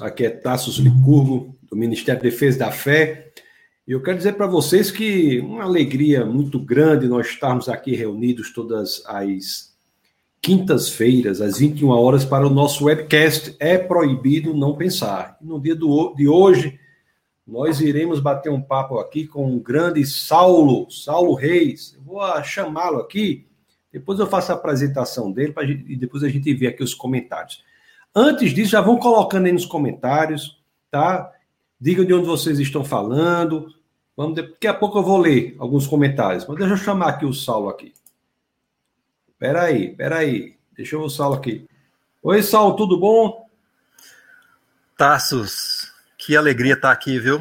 Aqui é Tassos Licurgo, do Ministério da Defesa da Fé. E eu quero dizer para vocês que uma alegria muito grande nós estarmos aqui reunidos todas as quintas-feiras, às 21 horas, para o nosso webcast É Proibido Não Pensar. No dia do, de hoje, nós iremos bater um papo aqui com o grande Saulo, Saulo Reis. Eu vou chamá-lo aqui, depois eu faço a apresentação dele pra, e depois a gente vê aqui os comentários. Antes disso, já vão colocando aí nos comentários, tá? Digam de onde vocês estão falando. Vamos, daqui a pouco eu vou ler alguns comentários. Mas deixa eu chamar aqui o Saulo aqui. Peraí, peraí. Deixa eu ver o Saulo aqui. Oi, Saulo, tudo bom? Tassos, que alegria estar aqui, viu?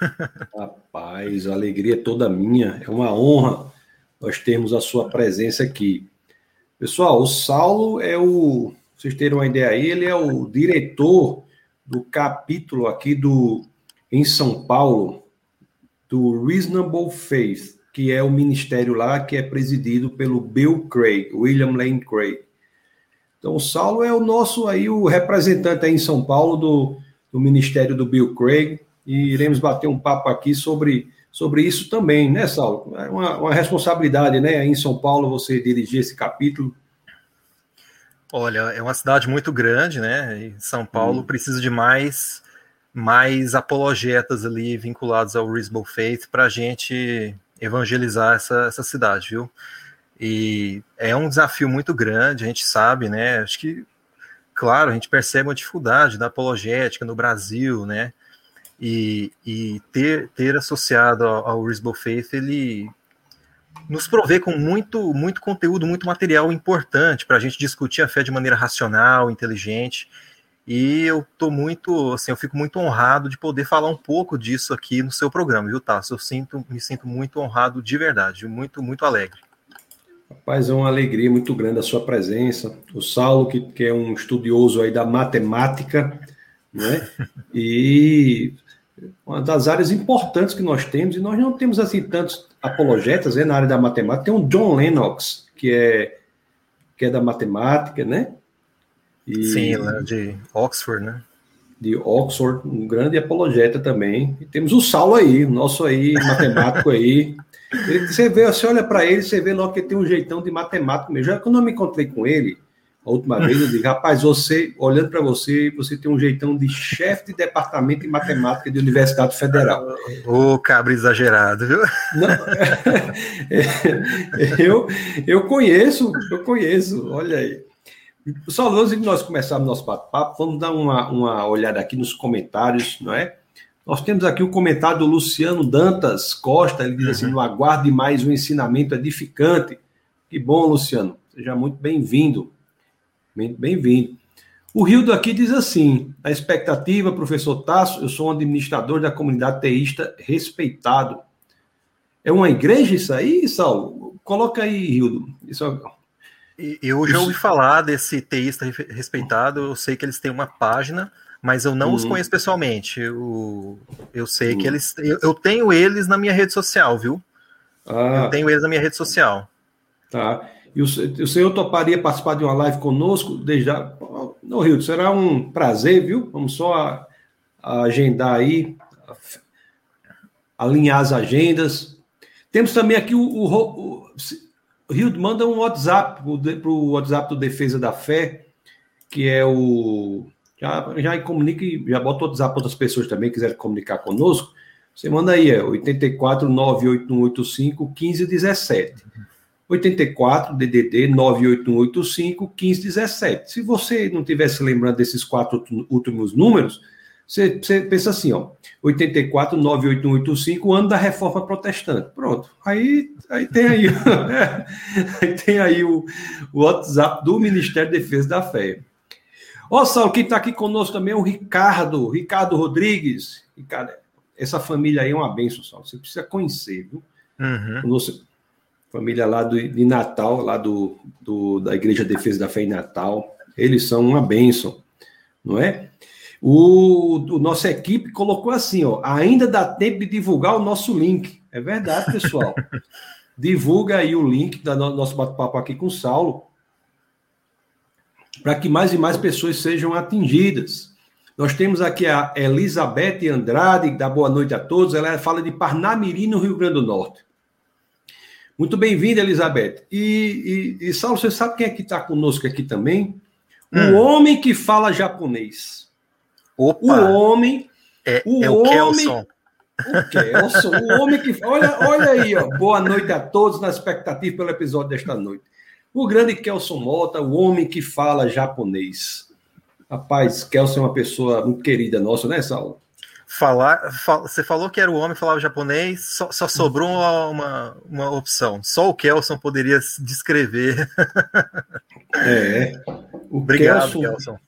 Rapaz, a alegria é toda minha. É uma honra nós termos a sua presença aqui. Pessoal, o Saulo é o vocês terem uma ideia aí, ele é o diretor do capítulo aqui do em São Paulo do Reasonable Faith, que é o ministério lá que é presidido pelo Bill Craig, William Lane Craig. Então, o Saulo é o nosso aí o representante aí em São Paulo do, do ministério do Bill Craig e iremos bater um papo aqui sobre sobre isso também, né, Saulo? É uma, uma responsabilidade, né, aí em São Paulo você dirigir esse capítulo Olha, é uma cidade muito grande, né? E São Paulo hum. precisa de mais mais apologetas ali vinculados ao Reasonable Faith para a gente evangelizar essa, essa cidade, viu? E é um desafio muito grande, a gente sabe, né? Acho que, claro, a gente percebe a dificuldade da apologética no Brasil, né? E, e ter, ter associado ao, ao Reasonable Faith, ele nos prover com muito, muito conteúdo, muito material importante para a gente discutir a fé de maneira racional, inteligente. E eu tô muito, assim, eu fico muito honrado de poder falar um pouco disso aqui no seu programa, viu, Tasso? Eu sinto, me sinto muito honrado de verdade, muito, muito alegre. Rapaz, é uma alegria muito grande a sua presença. O Saulo, que, que é um estudioso aí da matemática, né? E uma das áreas importantes que nós temos, e nós não temos assim tantos apologetas né, na área da matemática. Tem um John Lennox, que é, que é da matemática, né? E, Sim, lá de Oxford, né? De Oxford, um grande apologeta também. E temos o Saulo aí, o nosso aí, matemático aí. Ele, você vê, você olha para ele, você vê logo que ele tem um jeitão de matemático mesmo. Já quando eu me encontrei com ele, a última vez, eu digo, rapaz, você, olhando para você, você tem um jeitão de chefe de departamento de matemática de Universidade Federal. Ô, cabra exagerado, viu? Não, eu, eu conheço, eu conheço, olha aí. Só antes de nós começarmos nosso bate-papo, vamos dar uma, uma olhada aqui nos comentários, não é? Nós temos aqui o um comentário do Luciano Dantas Costa, ele diz assim, uhum. aguarde mais um ensinamento edificante. Que bom, Luciano, seja muito bem-vindo. Bem-vindo. O Rildo aqui diz assim: a expectativa, professor Tasso, eu sou um administrador da comunidade teísta respeitado. É uma igreja isso aí, Saulo? Coloca aí, Rildo. Isso... Eu já ouvi falar desse teísta respeitado, eu sei que eles têm uma página, mas eu não hum. os conheço pessoalmente. Eu, eu sei hum. que eles. Eu, eu, tenho eles na minha rede social, viu? Ah. Eu tenho eles na minha rede social. Tá. E o, o senhor toparia participar de uma live conosco? Desde já... No Rio, será um prazer, viu? Vamos só agendar aí, alinhar as agendas. Temos também aqui o, o, o, Rio, manda um WhatsApp para o WhatsApp do Defesa da Fé, que é o. Já, já comunica e já bota o WhatsApp para outras pessoas também quiserem comunicar conosco. Você manda aí, é 84 98185 1517. 84 DDD 98185 1517. Se você não tivesse lembrando desses quatro últimos números, você, você pensa assim, ó, 84 98185, ano da reforma protestante. Pronto. Aí, aí tem aí, aí tem aí o, o WhatsApp do Ministério da Defesa da Fé. Ó, Saulo, quem está aqui conosco também é o Ricardo, Ricardo Rodrigues. Ricardo, essa família aí é uma benção, Saulo. Você precisa conhecer, viu? Uhum. Família lá do, de Natal, lá do, do, da Igreja Defesa da Fé em Natal. Eles são uma bênção, não é? O, o nossa equipe colocou assim, ó, ainda dá tempo de divulgar o nosso link. É verdade, pessoal. Divulga aí o link do nosso bate-papo aqui com o Saulo, para que mais e mais pessoas sejam atingidas. Nós temos aqui a Elizabeth Andrade, dá boa noite a todos. Ela fala de Parnamirim, no Rio Grande do Norte. Muito bem-vinda, Elizabeth. E, e, e, Saulo, você sabe quem é que está conosco aqui também? Hum. O homem que fala japonês. Opa. O homem. É, o é o homem, Kelson. O Kelson, o homem que. Olha, olha aí, ó. Boa noite a todos na expectativa pelo episódio desta noite. O grande Kelson Mota, o homem que fala japonês. Rapaz, Kelson é uma pessoa muito querida nossa, né, Saulo? Falar, fal, você falou que era o homem falava japonês, só, só sobrou uma, uma, uma, opção. Só o Kelson poderia descrever. É. O Obrigado, Kelson. Kelson.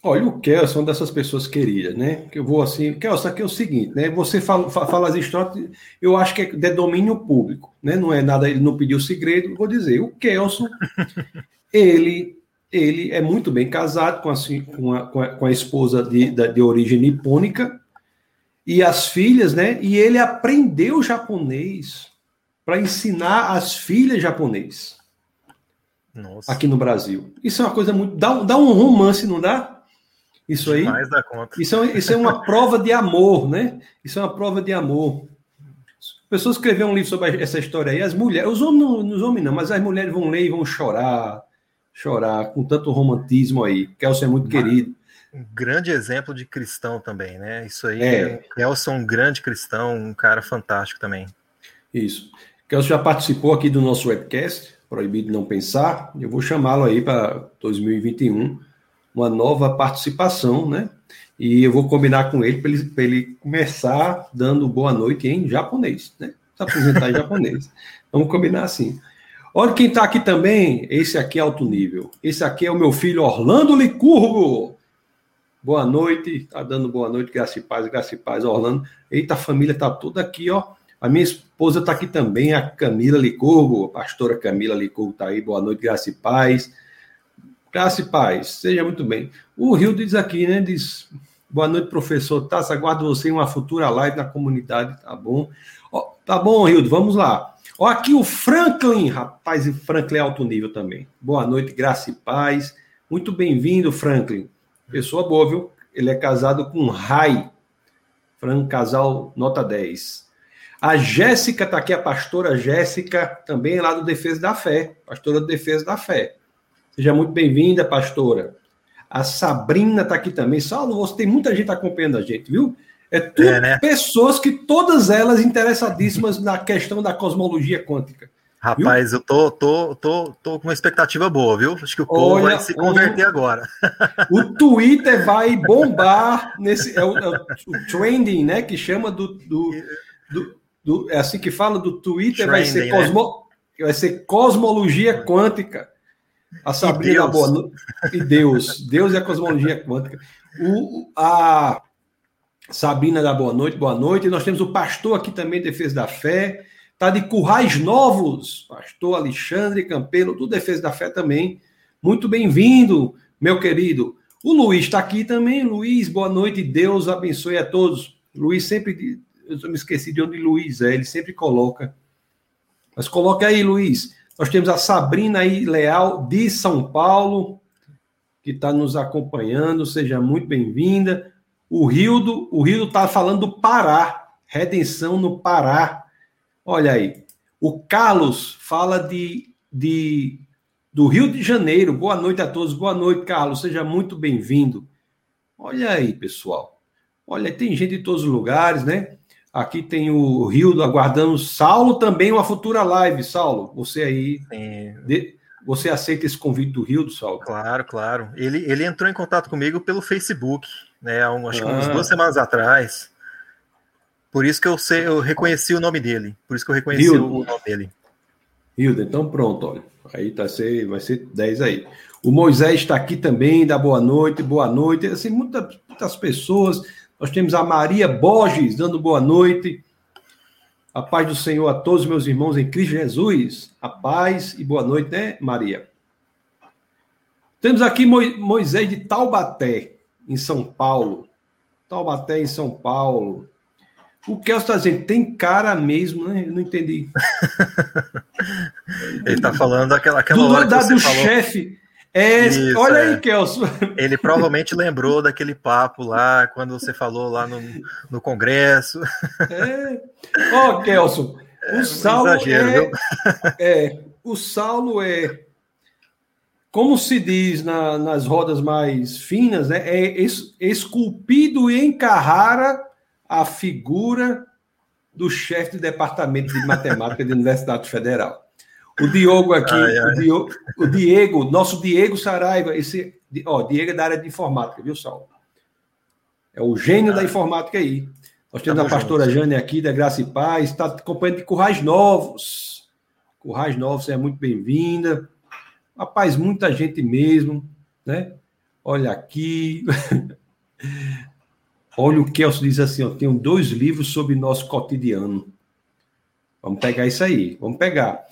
Olha, o Kelson é uma dessas pessoas queridas, né? Que eu vou assim. Kelson, aqui é o seguinte, né? Você fala, fala as histórias, eu acho que é de domínio público, né? Não é nada, ele não pediu segredo, vou dizer. O Kelson, ele ele é muito bem casado com a, com a, com a, com a esposa de, de origem nipônica, e as filhas, né? E ele aprendeu japonês para ensinar as filhas japonês. Nossa. Aqui no Brasil. Isso é uma coisa muito. Dá, dá um romance, não dá? Isso aí. Mais da conta. Isso é, isso é uma prova de amor, né? Isso é uma prova de amor. A pessoa escreveu um livro sobre essa história aí, as mulheres, os homens não, os homens não, mas as mulheres vão ler e vão chorar, chorar com tanto romantismo aí. Kelson é muito Mas, querido um grande exemplo de cristão também, né? Isso aí, é. Kelson, um grande cristão, um cara fantástico também. Isso. Kelson já participou aqui do nosso webcast, Proibido Não Pensar. Eu vou chamá-lo aí para 2021, uma nova participação, né? E eu vou combinar com ele para ele, ele começar dando boa noite em japonês, né? Se apresentar em japonês. Vamos combinar assim. Olha quem está aqui também. Esse aqui é alto nível. Esse aqui é o meu filho Orlando Licurgo. Boa noite, tá dando boa noite, graça e paz, graça e paz, Orlando. Eita, a família tá toda aqui, ó. A minha esposa tá aqui também, a Camila Licurgo, a pastora Camila Licurgo tá aí, boa noite, graça e paz. Graça e paz, seja muito bem. O Rio diz aqui, né, diz, boa noite, professor Tassi, aguardo você em uma futura live na comunidade, tá bom? Ó, tá bom, Rio, vamos lá. Ó, aqui o Franklin, rapaz, e Franklin é alto nível também. Boa noite, graça e paz. Muito bem-vindo, Franklin. Pessoa boa, viu? Ele é casado com Rai. Franco Casal, nota 10. A Jéssica está aqui, a pastora Jéssica, também lá do Defesa da Fé, pastora do Defesa da Fé. Seja muito bem-vinda, pastora. A Sabrina está aqui também. Saulo, você tem muita gente acompanhando a gente, viu? É tudo é, né? pessoas que todas elas interessadíssimas na questão da cosmologia quântica. Rapaz, viu? eu tô, tô, tô, tô com uma expectativa boa, viu? Acho que o povo vai se converter o, agora. O Twitter vai bombar nesse. É o, é o trending, né? Que chama do, do, do, do, É assim que fala do Twitter, trending, vai ser, né? cosmo, vai ser cosmologia quântica. A Sabrina e Boa E Deus. Deus é a cosmologia quântica. O, a Sabrina da Boa Noite, boa noite. E nós temos o pastor aqui também, Defesa da Fé. Tá de Currais Novos, pastor Alexandre Campelo, do Defesa da Fé também. Muito bem-vindo, meu querido. O Luiz está aqui também. Luiz, boa noite. Deus abençoe a todos. Luiz sempre. Eu me esqueci de onde Luiz é, ele sempre coloca. Mas coloca aí, Luiz. Nós temos a Sabrina aí, Leal, de São Paulo, que está nos acompanhando. Seja muito bem-vinda. O Rildo, o Rildo está falando do Pará, redenção no Pará. Olha aí. O Carlos fala de, de do Rio de Janeiro. Boa noite a todos. Boa noite, Carlos. Seja muito bem-vindo. Olha aí, pessoal. Olha, tem gente de todos os lugares, né? Aqui tem o Rio do aguardando Saulo também uma futura live, Saulo. Você aí, de, você aceita esse convite do Rio do Saulo? Claro, claro. Ele, ele entrou em contato comigo pelo Facebook, né? acho que umas ah. duas semanas atrás. Por isso que eu sei, eu reconheci o nome dele. Por isso que eu reconheci Hilda. o nome dele. Hilda, então pronto, olha. Aí tá ser, vai ser 10 aí. O Moisés está aqui também, dá boa noite, boa noite. Assim, muitas, muitas pessoas. Nós temos a Maria Borges dando boa noite. A paz do Senhor a todos meus irmãos em Cristo Jesus. A paz e boa noite, né, Maria? Temos aqui Moisés de Taubaté, em São Paulo. Taubaté, em São Paulo. O Kelso está dizendo, tem cara mesmo, né? Eu não entendi. Ele está falando aquela, aquela do hora que você do chefe. É, Isso, olha é. aí, Kelson. Ele provavelmente lembrou daquele papo lá, quando você falou lá no, no Congresso. É. Ó, oh, Kelson, o é, Saulo exagero, é, é, o Saulo é, como se diz na, nas rodas mais finas, né, é es, esculpido em Carrara a figura do chefe de departamento de matemática da Universidade Federal. O Diogo aqui, ai, ai. O, Diogo, o, Diego, nosso Diego Saraiva, esse, ó, Diego é da área de informática, viu, Saulo? É o gênio ah. da informática aí. Nós temos a pastora junto. Jane aqui, da Graça e Paz, está acompanhando de Currais Novos. Currais Novos, você é muito bem-vinda. Rapaz, muita gente mesmo, né? Olha aqui. Olha o Kelso diz assim: ó, tenho dois livros sobre nosso cotidiano. Vamos pegar isso aí, vamos pegar.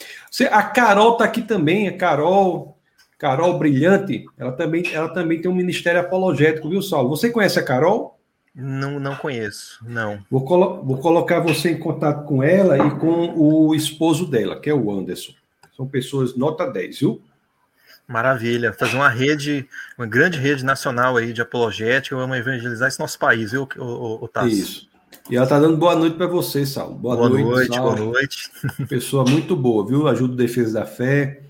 A Carol está aqui também, a Carol, Carol Brilhante, ela também, ela também tem um ministério apologético, viu, Saulo? Você conhece a Carol? Não, não conheço, não. Vou, colo vou colocar você em contato com ela e com o esposo dela, que é o Anderson. São pessoas nota 10, viu? Maravilha. Fazer uma rede, uma grande rede nacional aí de apologética, vamos evangelizar esse nosso país, viu, o, o, o Tassi? Isso. E ela está dando boa noite para você, Saulo. Boa, boa noite, noite boa noite. Pessoa muito boa, viu? Ajuda o Defesa da Fé.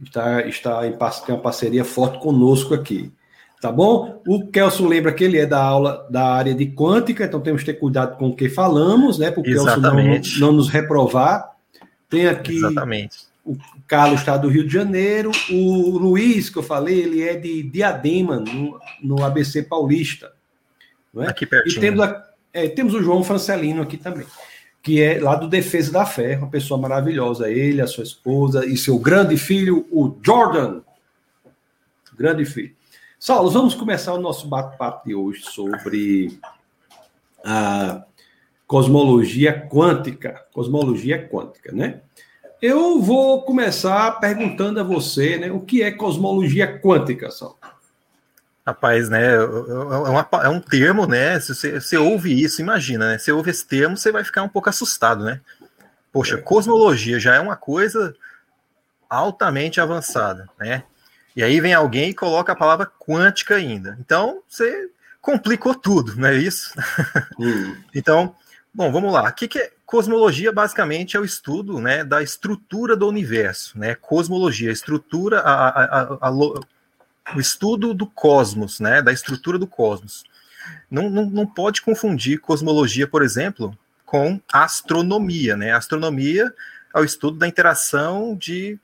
Está, está em tem uma parceria forte conosco aqui. Tá bom? O Kelson lembra que ele é da aula da área de quântica, então temos que ter cuidado com o que falamos, né? Para o Kelson não, não nos reprovar. Tem aqui Exatamente. o Carlos está do Rio de Janeiro, o Luiz, que eu falei, ele é de Diadema, no, no ABC Paulista. Não é? Aqui pertinho. E temos a, é, temos o João Francelino aqui também, que é lá do Defesa da Fé, uma pessoa maravilhosa. Ele, a sua esposa e seu grande filho, o Jordan. Grande filho. Saulo, vamos começar o nosso bate-papo de hoje sobre a cosmologia quântica. Cosmologia quântica, né? Eu vou começar perguntando a você, né, o que é cosmologia quântica, Saulo? Rapaz, né? É, uma, é, um termo, né? Se você, você, ouve isso, imagina, né? Você ouve esse termo, você vai ficar um pouco assustado, né? Poxa, é. cosmologia já é uma coisa altamente avançada, né? E aí vem alguém e coloca a palavra quântica ainda. Então, você complicou tudo, não é isso? Hum. então, bom, vamos lá. O que, que é cosmologia? Basicamente é o estudo, né, da estrutura do universo, né? Cosmologia, estrutura, a, a, a, o estudo do cosmos, né, da estrutura do cosmos. Não, não, não pode confundir cosmologia, por exemplo, com astronomia. Né? astronomia é o estudo da interação de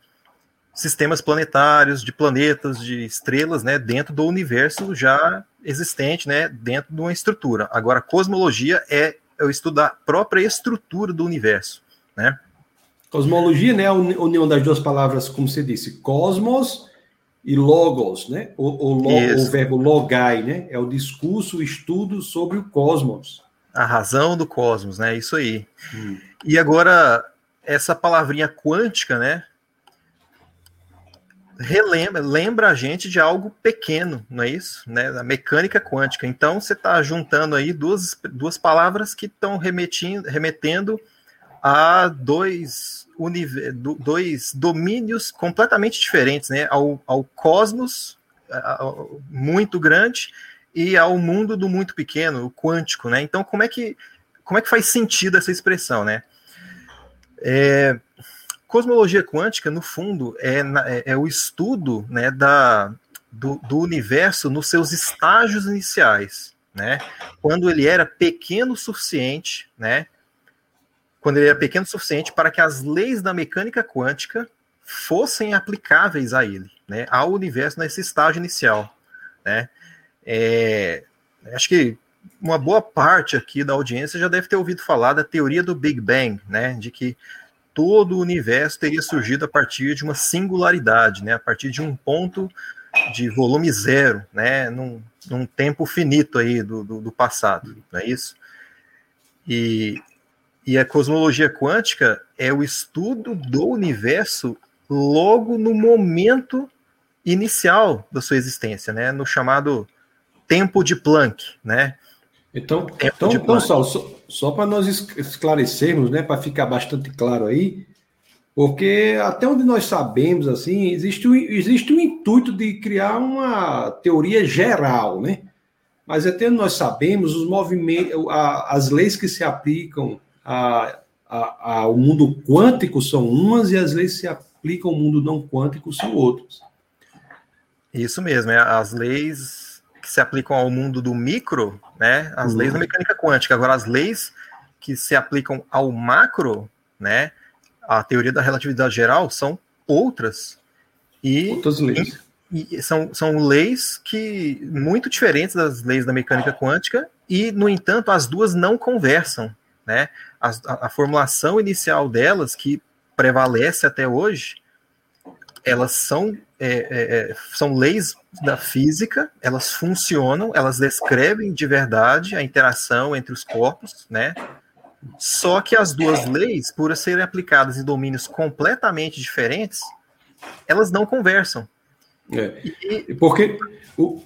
sistemas planetários, de planetas, de estrelas, né, dentro do universo já existente, né, dentro de uma estrutura. Agora, cosmologia é, é o estudo da própria estrutura do universo, né? Cosmologia, né, a união das duas palavras, como você disse, cosmos e logos, né? O, o, o, verbo logai, né? É o discurso, o estudo sobre o cosmos. A razão do cosmos, né? Isso aí. Hum. E agora, essa palavrinha quântica, né? Relembra, lembra a gente de algo pequeno, não é isso? Né? Da mecânica quântica. Então, você está juntando aí duas, duas palavras que estão remetendo a dois dois domínios completamente diferentes, né? Ao, ao cosmos ao, muito grande e ao mundo do muito pequeno, o quântico, né? Então, como é que como é que faz sentido essa expressão, né? É, cosmologia quântica, no fundo, é, é, é o estudo né, da, do, do, universo nos seus estágios iniciais, né? Quando ele era pequeno o suficiente, né? quando ele era pequeno o suficiente para que as leis da mecânica quântica fossem aplicáveis a ele, né, ao universo nesse estágio inicial, né? É, acho que uma boa parte aqui da audiência já deve ter ouvido falar da teoria do Big Bang, né, de que todo o universo teria surgido a partir de uma singularidade, né, a partir de um ponto de volume zero, né, num, num tempo finito aí do, do, do passado, não é isso? E, e a cosmologia quântica é o estudo do universo logo no momento inicial da sua existência, né? No chamado tempo de Planck, né? Então, tempo então, então Saulo, só, só para nós esclarecermos, né, para ficar bastante claro aí, Porque até onde nós sabemos, assim, existe um, existe um intuito de criar uma teoria geral, né? Mas até onde nós sabemos, os movimentos, as leis que se aplicam a, a, ao mundo quântico são umas e as leis que se aplicam ao mundo não quântico são outras. Isso mesmo, é, as leis que se aplicam ao mundo do micro, né? As uhum. leis da mecânica quântica. Agora, as leis que se aplicam ao macro, né? A teoria da relatividade geral são outras. E, outras leis. E, e são, são leis que muito diferentes das leis da mecânica quântica, e, no entanto, as duas não conversam. Né? A, a, a formulação inicial delas, que prevalece até hoje, elas são, é, é, é, são leis da física, elas funcionam, elas descrevem de verdade a interação entre os corpos, né? Só que as duas leis, por serem aplicadas em domínios completamente diferentes, elas não conversam. É. E, porque o,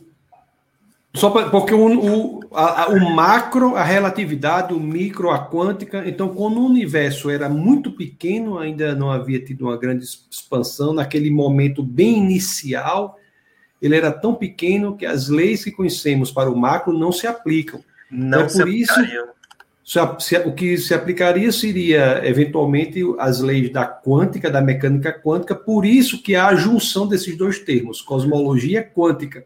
só pra, porque o, o, a, o macro, a relatividade, o micro, a quântica. Então, quando o universo era muito pequeno, ainda não havia tido uma grande expansão, naquele momento bem inicial, ele era tão pequeno que as leis que conhecemos para o macro não se aplicam. Não é por isso se, se, o que se aplicaria seria, eventualmente, as leis da quântica, da mecânica quântica, por isso que há a junção desses dois termos, cosmologia quântica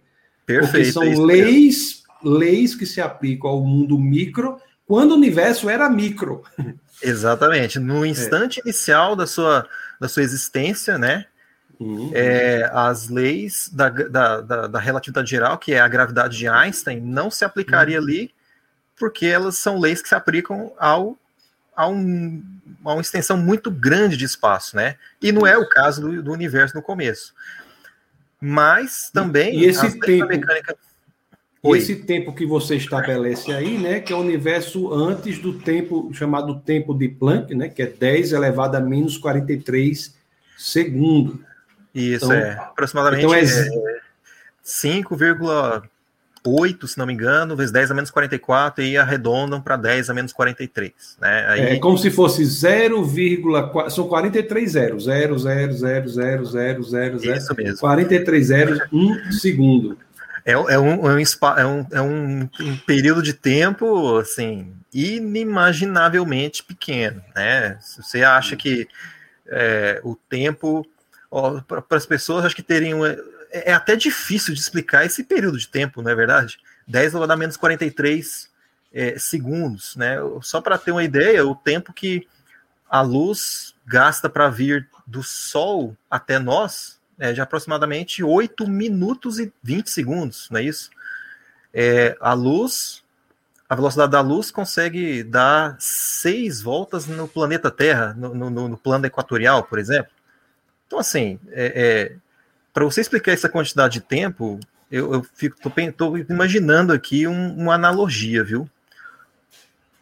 Perfeito. Porque são é leis, leis que se aplicam ao mundo micro quando o universo era micro. Exatamente. No é. instante é. inicial da sua, da sua existência, né? Uhum. É, as leis da, da, da, da, relatividade geral, que é a gravidade de Einstein, não se aplicaria uhum. ali, porque elas são leis que se aplicam ao, a, um, a uma extensão muito grande de espaço, né? E não é o caso do, do universo no começo mas também e esse tempo, mecânica... esse tempo que você estabelece aí, né, que é o universo antes do tempo chamado tempo de Planck, né, que é 10 elevado a menos 43 segundo. Isso então, é. Aproximadamente então é... é 5, 8, se não me engano, vezes 10 a menos 44 e arredondam para 10 a menos 43. Né? Aí... É como se fosse 0,4. São 43 zeros. 0, 0, 0, 0, 0, 0, 0. Isso mesmo. 43 zeros, um segundo. É, é, um, é, um, é, um, é um, um período de tempo, assim, inimaginavelmente pequeno, né? Se você acha que é, o tempo... Para as pessoas, acho que terem uma é, é até difícil de explicar esse período de tempo, não é verdade? 10 vai dar menos 43 é, segundos, né? Só para ter uma ideia, o tempo que a luz gasta para vir do Sol até nós é de aproximadamente 8 minutos e 20 segundos, não é isso? É, a luz, a velocidade da luz consegue dar seis voltas no planeta Terra, no, no, no plano equatorial, por exemplo. Então, assim, é, é para você explicar essa quantidade de tempo, eu, eu fico tô, tô imaginando aqui um, uma analogia, viu?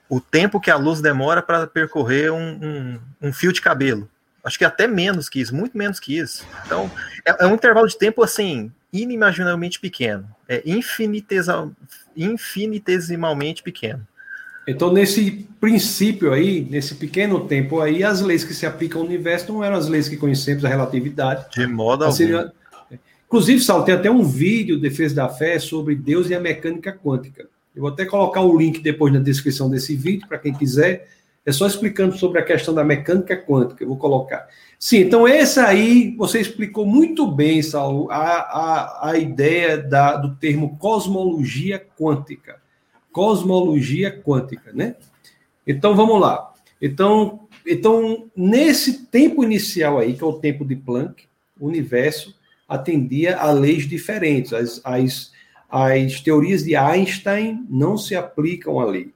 O tempo que a luz demora para percorrer um, um, um, fio de cabelo. Acho que até menos que isso, muito menos que isso. Então, é, é um intervalo de tempo assim inimaginavelmente pequeno, é infinitesimal, infinitesimalmente pequeno. Então, nesse princípio aí, nesse pequeno tempo aí, as leis que se aplicam ao universo não eram as leis que conhecemos, a relatividade. De modo algum. Inclusive, Sal, tem até um vídeo, Defesa da Fé, sobre Deus e a mecânica quântica. Eu vou até colocar o link depois na descrição desse vídeo, para quem quiser. É só explicando sobre a questão da mecânica quântica. Eu vou colocar. Sim, então esse aí, você explicou muito bem, Saulo, a, a, a ideia da, do termo cosmologia quântica. Cosmologia quântica, né? Então, vamos lá. Então, então, nesse tempo inicial aí, que é o tempo de Planck, o universo atendia a leis diferentes. As, as, as teorias de Einstein não se aplicam ali.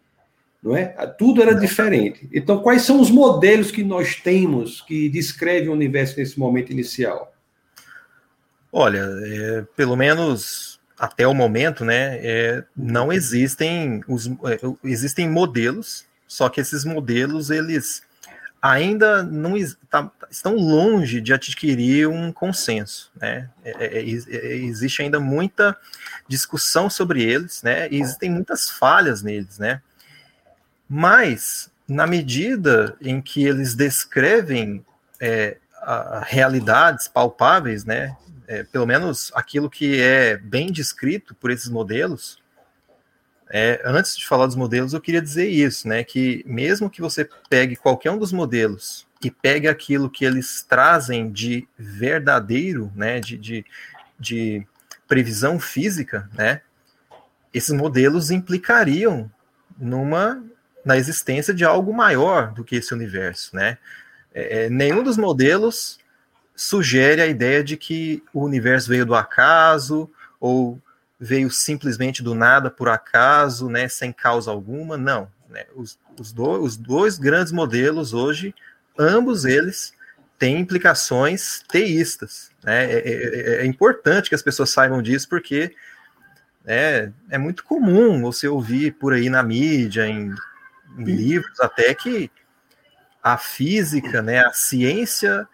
Não é? Tudo era diferente. Então, quais são os modelos que nós temos que descrevem o universo nesse momento inicial? Olha, é, pelo menos até o momento, né, é, não existem os é, existem modelos, só que esses modelos eles ainda não tá, estão longe de adquirir um consenso, né? É, é, é, é, existe ainda muita discussão sobre eles, né? E existem muitas falhas neles, né? Mas na medida em que eles descrevem realidades palpáveis, né? É, pelo menos aquilo que é bem descrito por esses modelos, é, antes de falar dos modelos, eu queria dizer isso, né? Que mesmo que você pegue qualquer um dos modelos e pegue aquilo que eles trazem de verdadeiro, né? De, de, de previsão física, né? Esses modelos implicariam numa na existência de algo maior do que esse universo, né? É, é, nenhum dos modelos sugere a ideia de que o universo veio do acaso ou veio simplesmente do nada por acaso, né, sem causa alguma. Não. Né? Os, os, do, os dois grandes modelos hoje, ambos eles têm implicações teístas. Né? É, é, é, é importante que as pessoas saibam disso, porque é, é muito comum você ouvir por aí na mídia, em, em livros até, que a física, né, a ciência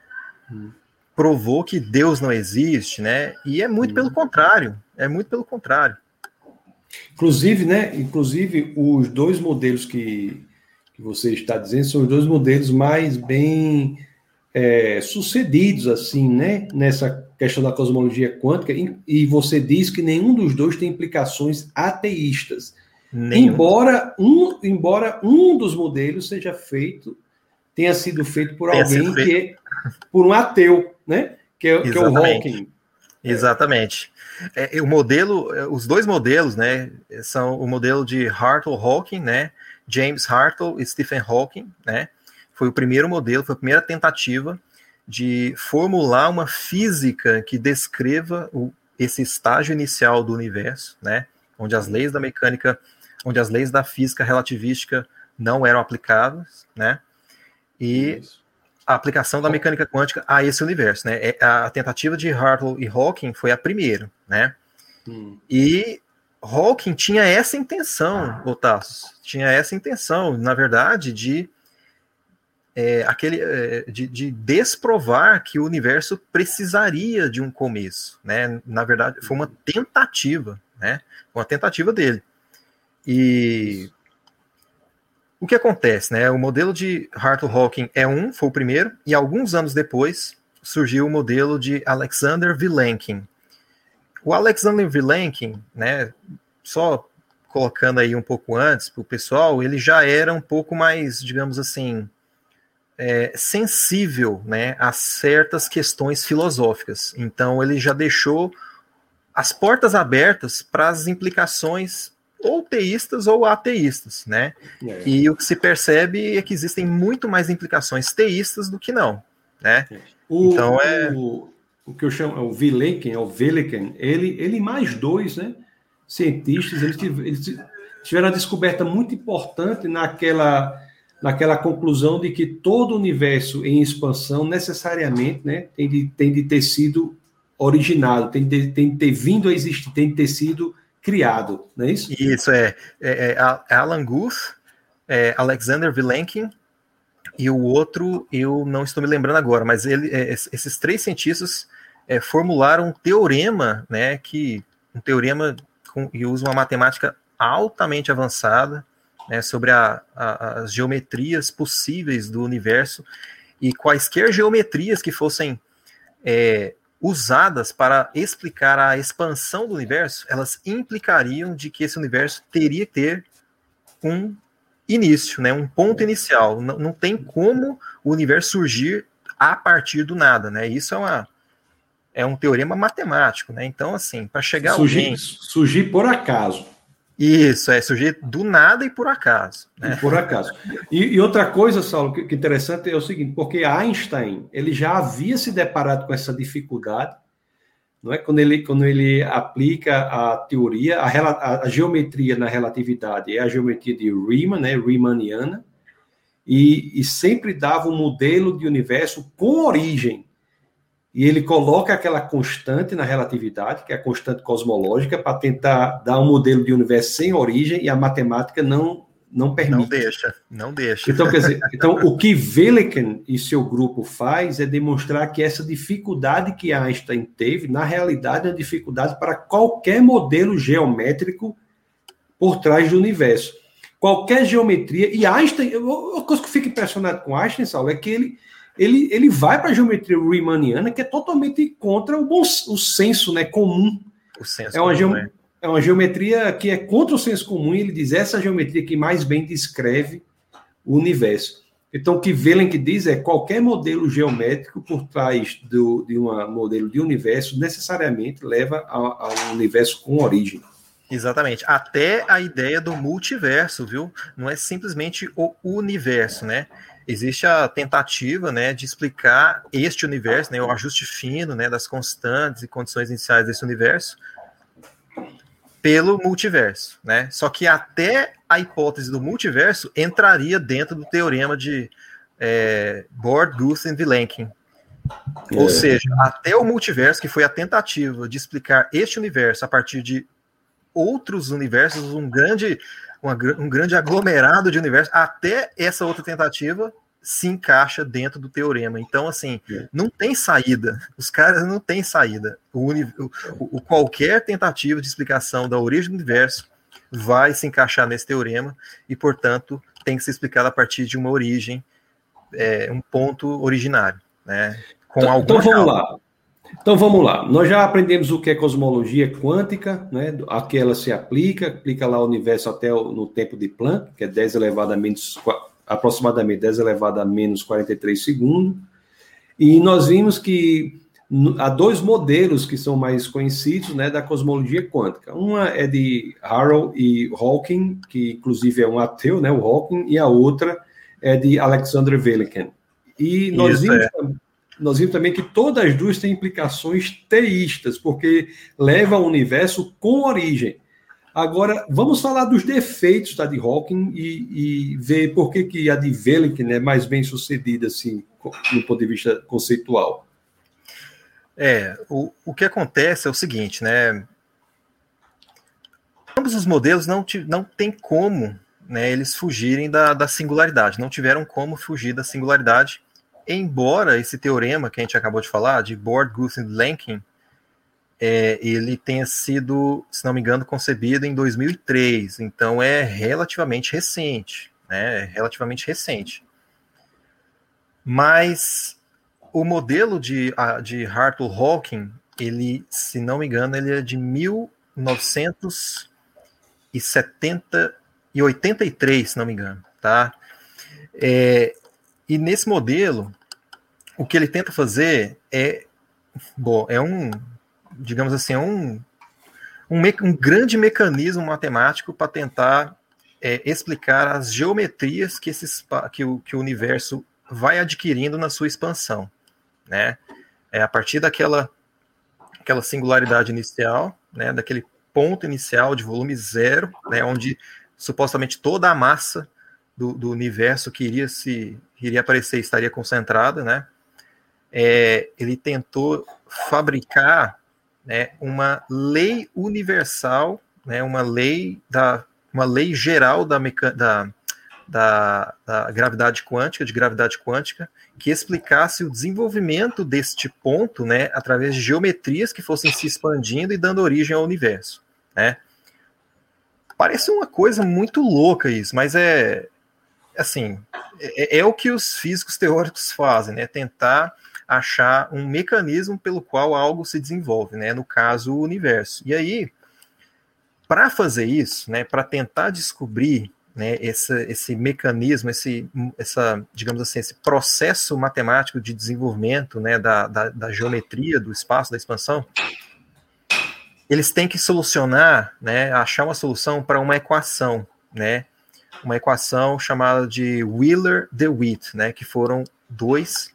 provou que Deus não existe, né? E é muito pelo contrário, é muito pelo contrário. Inclusive, né? Inclusive, os dois modelos que, que você está dizendo são os dois modelos mais bem é, sucedidos, assim, né? Nessa questão da cosmologia quântica, e, e você diz que nenhum dos dois tem implicações ateístas. Nenhum. Embora um, embora um dos modelos seja feito tenha sido feito por alguém feito. que é, por um ateu, né? Que é, que é o Hawking. Exatamente. É, o modelo, os dois modelos, né, são o modelo de Hartle Hawking, né, James Hartle e Stephen Hawking, né, foi o primeiro modelo, foi a primeira tentativa de formular uma física que descreva o, esse estágio inicial do universo, né, onde as leis da mecânica, onde as leis da física relativística não eram aplicáveis, né, e Isso. A aplicação da mecânica quântica a esse universo, né? É, a tentativa de Hartle e Hawking foi a primeira, né? Hum. E Hawking tinha essa intenção, Otassos, tinha essa intenção, na verdade, de é, aquele é, de, de, desprovar que o universo precisaria de um começo, né? Na verdade, foi uma tentativa, né? Uma tentativa dele. E o que acontece, né? O modelo de Hartle-Hawking é um, foi o primeiro, e alguns anos depois surgiu o modelo de Alexander Vilenkin. O Alexander Vilenkin, né? Só colocando aí um pouco antes para o pessoal, ele já era um pouco mais, digamos assim, é, sensível, né, a certas questões filosóficas. Então ele já deixou as portas abertas para as implicações ou teístas ou ateístas, né? É. E o que se percebe é que existem muito mais implicações teístas do que não, né? É. O, então é o, o que eu chamo é o Vilenken, é o Veliken, ele ele mais dois, né? Cientistas, eles, eles tiveram uma descoberta muito importante naquela naquela conclusão de que todo o universo em expansão necessariamente, né, tem de, tem de ter sido originado, tem de, tem de ter vindo a existir, tem de ter sido criado, não é isso? Isso, é. é, é Alan Guth, é, Alexander Vilenkin e o outro, eu não estou me lembrando agora, mas ele, é, esses três cientistas é, formularam um teorema, né, que um teorema com, e usa uma matemática altamente avançada, né, sobre a, a, as geometrias possíveis do universo e quaisquer geometrias que fossem é, usadas para explicar a expansão do universo, elas implicariam de que esse universo teria que ter um início, né, um ponto inicial. Não, não tem como o universo surgir a partir do nada, né? Isso é uma é um teorema matemático, né? Então, assim, para chegar surgir, alguém... surgir por acaso. Isso, é surgir do nada e por acaso. Né? Por acaso. E, e, outra coisa, Saulo, que, que interessante é o seguinte, porque Einstein ele já havia se deparado com essa dificuldade, não é? Quando ele, quando ele aplica a teoria, a, a, a geometria na relatividade é a geometria de Riemann, né? Riemanniana, e, e sempre dava um modelo de universo com origem e ele coloca aquela constante na relatividade, que é a constante cosmológica, para tentar dar um modelo de universo sem origem, e a matemática não não permite. Não deixa, não deixa. Então, quer dizer, então, o que Velikan e seu grupo faz é demonstrar que essa dificuldade que Einstein teve, na realidade, é uma dificuldade para qualquer modelo geométrico por trás do universo. Qualquer geometria, e Einstein, uma coisa que fica impressionado com Einstein, Saulo, é que ele ele, ele vai para a geometria riemanniana, que é totalmente contra o, bom, o senso né, comum. O senso é uma, comum, é. é uma geometria que é contra o senso comum, e ele diz essa geometria que mais bem descreve o universo. Então, o que Velen diz é qualquer modelo geométrico por trás do, de um modelo de universo necessariamente leva a, a um universo com origem. Exatamente. Até a ideia do multiverso, viu? Não é simplesmente o universo, né? Existe a tentativa, né, de explicar este universo, né, o ajuste fino, né, das constantes e condições iniciais desse universo pelo multiverso, né? Só que até a hipótese do multiverso entraria dentro do teorema de é, Bord, Guth e Vilenkin. É. Ou seja, até o multiverso, que foi a tentativa de explicar este universo a partir de outros universos, um grande, uma, um grande aglomerado de universos, até essa outra tentativa se encaixa dentro do teorema. Então, assim, é. não tem saída. Os caras não têm saída. O, o, o, qualquer tentativa de explicação da origem do universo vai se encaixar nesse teorema e, portanto, tem que ser explicado a partir de uma origem, é, um ponto originário, né? Com então, então vamos lá. Então vamos lá. Nós já aprendemos o que é cosmologia quântica, né? A que ela se aplica, aplica lá o universo até o, no tempo de Planck, que é 10 elevado a menos aproximadamente 10 elevado a menos 43 segundos. E nós vimos que há dois modelos que são mais conhecidos né, da cosmologia quântica. Uma é de Harrow e Hawking, que inclusive é um ateu, né, o Hawking, e a outra é de Alexander Velikan. E nós vimos, é nós vimos também que todas as duas têm implicações teístas, porque leva ao universo com origem. Agora, vamos falar dos defeitos da de Hawking e, e ver por que, que a de Velikan é mais bem sucedida, assim, no ponto de vista conceitual. É, o, o que acontece é o seguinte, né? Ambos os modelos não, não tem como né, eles fugirem da, da singularidade, não tiveram como fugir da singularidade embora esse teorema que a gente acabou de falar, de Bord, Guth e Lenkin, é, ele tenha sido, se não me engano, concebido em 2003, então é relativamente recente, né? É relativamente recente. Mas o modelo de, de Hartle Hawking, ele, se não me engano, ele é de 1983, se não me engano, tá? É, e nesse modelo, o que ele tenta fazer é, bom, é um, digamos assim, é um, um, um grande mecanismo matemático para tentar é, explicar as geometrias que, esses, que, o, que o universo vai adquirindo na sua expansão, né? É a partir daquela aquela singularidade inicial, né, daquele ponto inicial de volume zero, né, onde supostamente toda a massa do, do universo que iria se iria aparecer estaria concentrada, né? É, ele tentou fabricar né, uma lei universal, né, uma lei da uma lei geral da, da, da, da gravidade quântica, de gravidade quântica, que explicasse o desenvolvimento deste ponto, né, através de geometrias que fossem se expandindo e dando origem ao universo, né? Parece uma coisa muito louca isso, mas é, assim, é, é, o que os físicos teóricos fazem, né? Tentar achar um mecanismo pelo qual algo se desenvolve, né? No caso, o universo. E aí, para fazer isso, né? Para tentar descobrir né, esse, esse mecanismo, esse, essa, digamos assim, esse processo matemático de desenvolvimento né, da, da, da geometria do espaço, da expansão, eles têm que solucionar, né, achar uma solução para uma equação, né, uma equação chamada de Wheeler-DeWitt, né, que foram dois,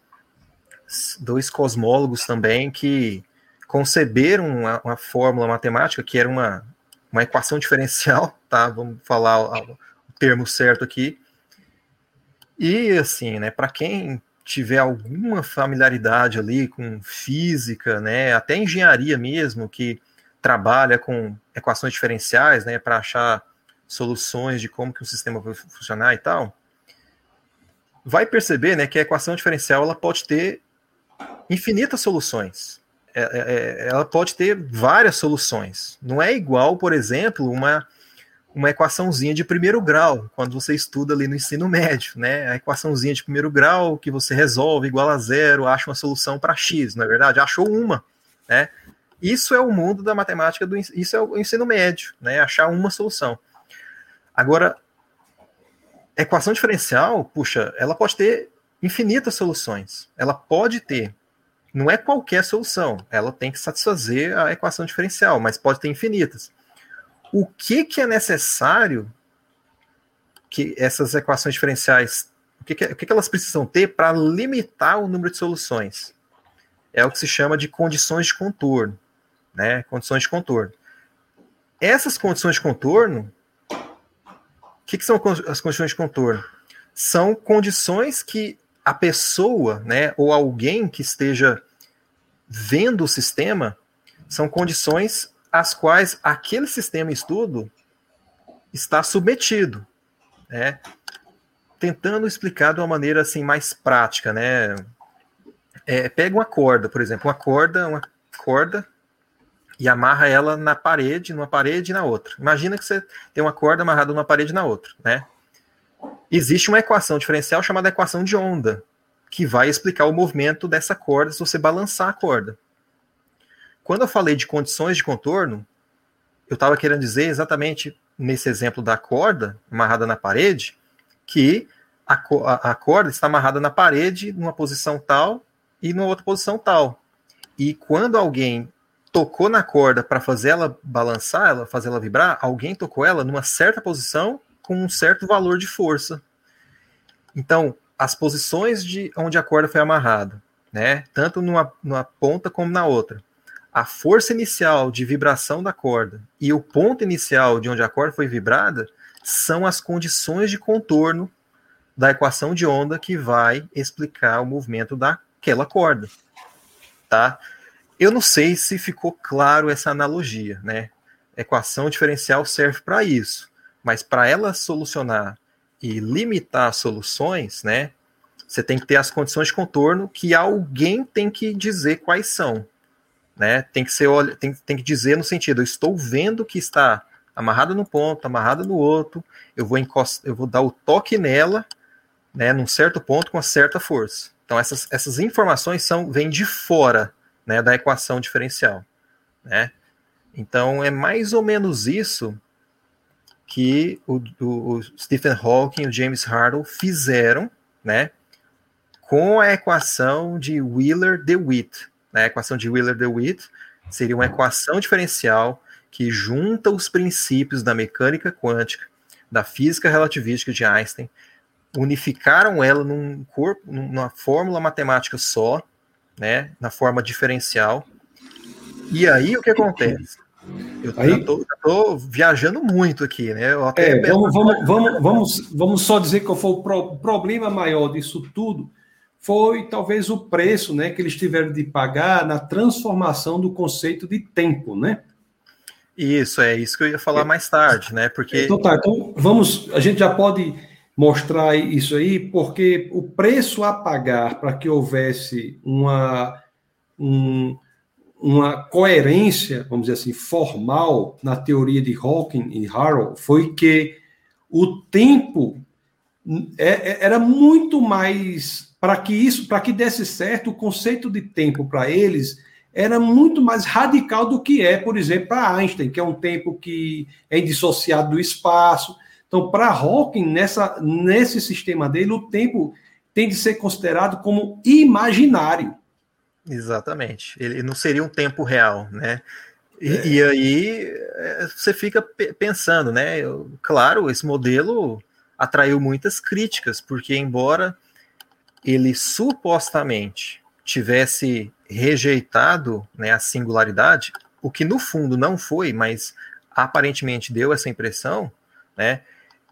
dois cosmólogos também que conceberam uma, uma, fórmula matemática que era uma, uma equação diferencial, tá? Vamos falar o, o termo certo aqui. E assim, né, para quem tiver alguma familiaridade ali com física, né, até engenharia mesmo, que trabalha com equações diferenciais, né, para achar soluções de como que o sistema vai funcionar e tal, vai perceber né, que a equação diferencial ela pode ter infinitas soluções. É, é, é ela pode ter várias soluções. Não é igual, por exemplo, uma, uma equaçãozinha de primeiro grau, quando você estuda ali no ensino médio, né? A equaçãozinha de primeiro grau que você resolve igual a zero, acha uma solução para x, não é verdade? Achou uma, né? Isso é o mundo da matemática, do, isso é o ensino médio, né? Achar uma solução. Agora, equação diferencial, puxa, ela pode ter infinitas soluções. Ela pode ter. Não é qualquer solução. Ela tem que satisfazer a equação diferencial, mas pode ter infinitas. O que, que é necessário que essas equações diferenciais, o que, que, o que, que elas precisam ter para limitar o número de soluções? É o que se chama de condições de contorno né? Condições de contorno. Essas condições de contorno, que, que, são as condições de contorno? São condições que a pessoa, né, ou alguém que esteja vendo o sistema, são condições às quais aquele sistema estudo está submetido, né? Tentando explicar de uma maneira assim mais prática, né? É, pega uma corda, por exemplo, uma corda, uma corda e amarra ela na parede, numa parede e na outra. Imagina que você tem uma corda amarrada numa parede e na outra, né? Existe uma equação diferencial chamada equação de onda, que vai explicar o movimento dessa corda se você balançar a corda. Quando eu falei de condições de contorno, eu estava querendo dizer exatamente nesse exemplo da corda amarrada na parede, que a, a, a corda está amarrada na parede numa posição tal e numa outra posição tal. E quando alguém tocou na corda para fazer ela balançar, ela fazer ela vibrar, alguém tocou ela numa certa posição com um certo valor de força. Então, as posições de onde a corda foi amarrada, né, tanto numa, numa ponta como na outra, a força inicial de vibração da corda e o ponto inicial de onde a corda foi vibrada são as condições de contorno da equação de onda que vai explicar o movimento daquela corda, tá? Eu não sei se ficou claro essa analogia, né? Equação diferencial serve para isso, mas para ela solucionar e limitar soluções, né? Você tem que ter as condições de contorno que alguém tem que dizer quais são, né? Tem que ser, tem, tem que dizer no sentido, eu estou vendo que está amarrado num ponto, amarrado no outro, eu vou encostar, eu vou dar o toque nela, né, num certo ponto com uma certa força. Então essas, essas informações são vêm de fora né, da equação diferencial. Né? Então, é mais ou menos isso que o, o, o Stephen Hawking e o James Hartle fizeram né, com a equação de Wheeler-DeWitt. Né? A equação de Wheeler-DeWitt seria uma equação diferencial que junta os princípios da mecânica quântica, da física relativística de Einstein, unificaram ela num corpo, numa fórmula matemática só, né, na forma diferencial. E aí o que acontece? Eu estou viajando muito aqui, né? É, vamos, vamos, vamos, vamos, vamos só dizer que foi o pro, problema maior disso tudo foi talvez o preço, né, que eles tiveram de pagar na transformação do conceito de tempo, né? Isso é isso que eu ia falar é. mais tarde, né? Porque então tá, então vamos, a gente já pode mostrar isso aí, porque o preço a pagar para que houvesse uma, um, uma coerência, vamos dizer assim, formal na teoria de Hawking e Harrow foi que o tempo é, é, era muito mais para que isso, para que desse certo, o conceito de tempo para eles era muito mais radical do que é, por exemplo, para Einstein, que é um tempo que é indissociado do espaço. Então, para Hawking, nessa, nesse sistema dele, o tempo tem de ser considerado como imaginário. Exatamente. Ele não seria um tempo real, né? E, é. e aí é, você fica pensando, né? Claro, esse modelo atraiu muitas críticas, porque embora ele supostamente tivesse rejeitado né, a singularidade, o que no fundo não foi, mas aparentemente deu essa impressão, né?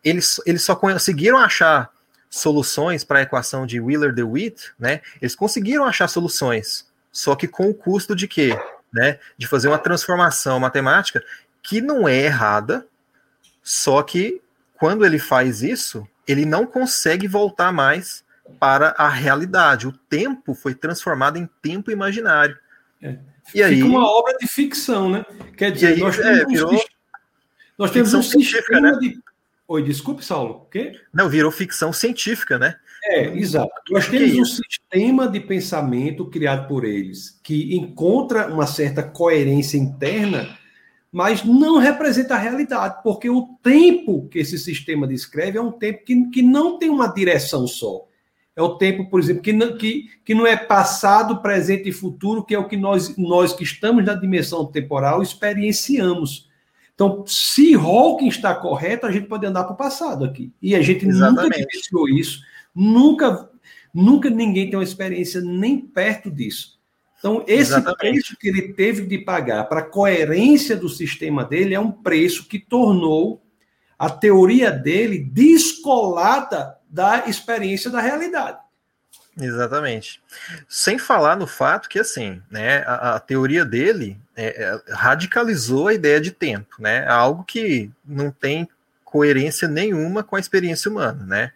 Eles, eles só conseguiram achar soluções para a equação de Wheeler-DeWitt, né? Eles conseguiram achar soluções, só que com o custo de quê? Né? De fazer uma transformação matemática que não é errada, só que quando ele faz isso, ele não consegue voltar mais para a realidade. O tempo foi transformado em tempo imaginário. É. E Fica aí uma obra de ficção, né? Quer dizer, aí, nós é, virou Nós temos um sistema né? de. Oi, desculpe, Saulo. O quê? Não, virou ficção científica, né? É, exato. Nós temos é um sistema de pensamento criado por eles que encontra uma certa coerência interna, mas não representa a realidade, porque o tempo que esse sistema descreve é um tempo que, que não tem uma direção só. É o tempo, por exemplo, que não, que, que não é passado, presente e futuro, que é o que nós, nós que estamos na dimensão temporal experienciamos. Então, se Hawking está correto, a gente pode andar para o passado aqui. E a gente Exatamente. nunca vivenciou isso Nunca, nunca ninguém tem uma experiência nem perto disso. Então, esse Exatamente. preço que ele teve de pagar para a coerência do sistema dele é um preço que tornou a teoria dele descolada da experiência da realidade. Exatamente. Sem falar no fato que, assim, né, a, a teoria dele é, é, radicalizou a ideia de tempo, né? Algo que não tem coerência nenhuma com a experiência humana, né?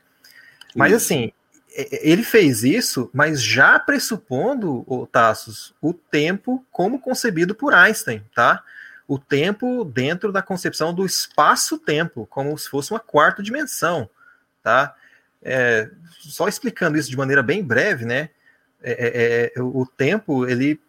Mas assim, ele fez isso, mas já pressupondo, o Tassos, o tempo como concebido por Einstein, tá? O tempo dentro da concepção do espaço-tempo, como se fosse uma quarta dimensão, tá? É, só explicando isso de maneira bem breve, né? É, é, é o tempo, ele,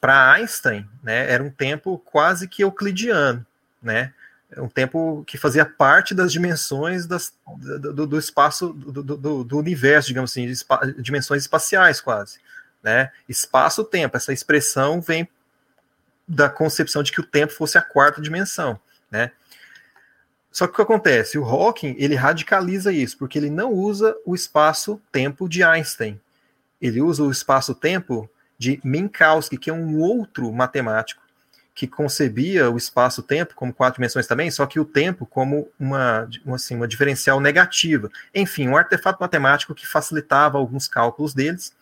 para Einstein, né, era um tempo quase que euclidiano, né? um tempo que fazia parte das dimensões das, do, do, espaço do, do, do, universo, digamos assim, dimensões espaciais quase, né? Espaço-tempo, essa expressão vem da concepção de que o tempo fosse a quarta dimensão, né? Só que o que acontece? O Hawking ele radicaliza isso, porque ele não usa o espaço-tempo de Einstein. Ele usa o espaço-tempo de Minkowski, que é um outro matemático que concebia o espaço-tempo como quatro dimensões também, só que o tempo como uma, assim, uma diferencial negativa. Enfim, um artefato matemático que facilitava alguns cálculos deles.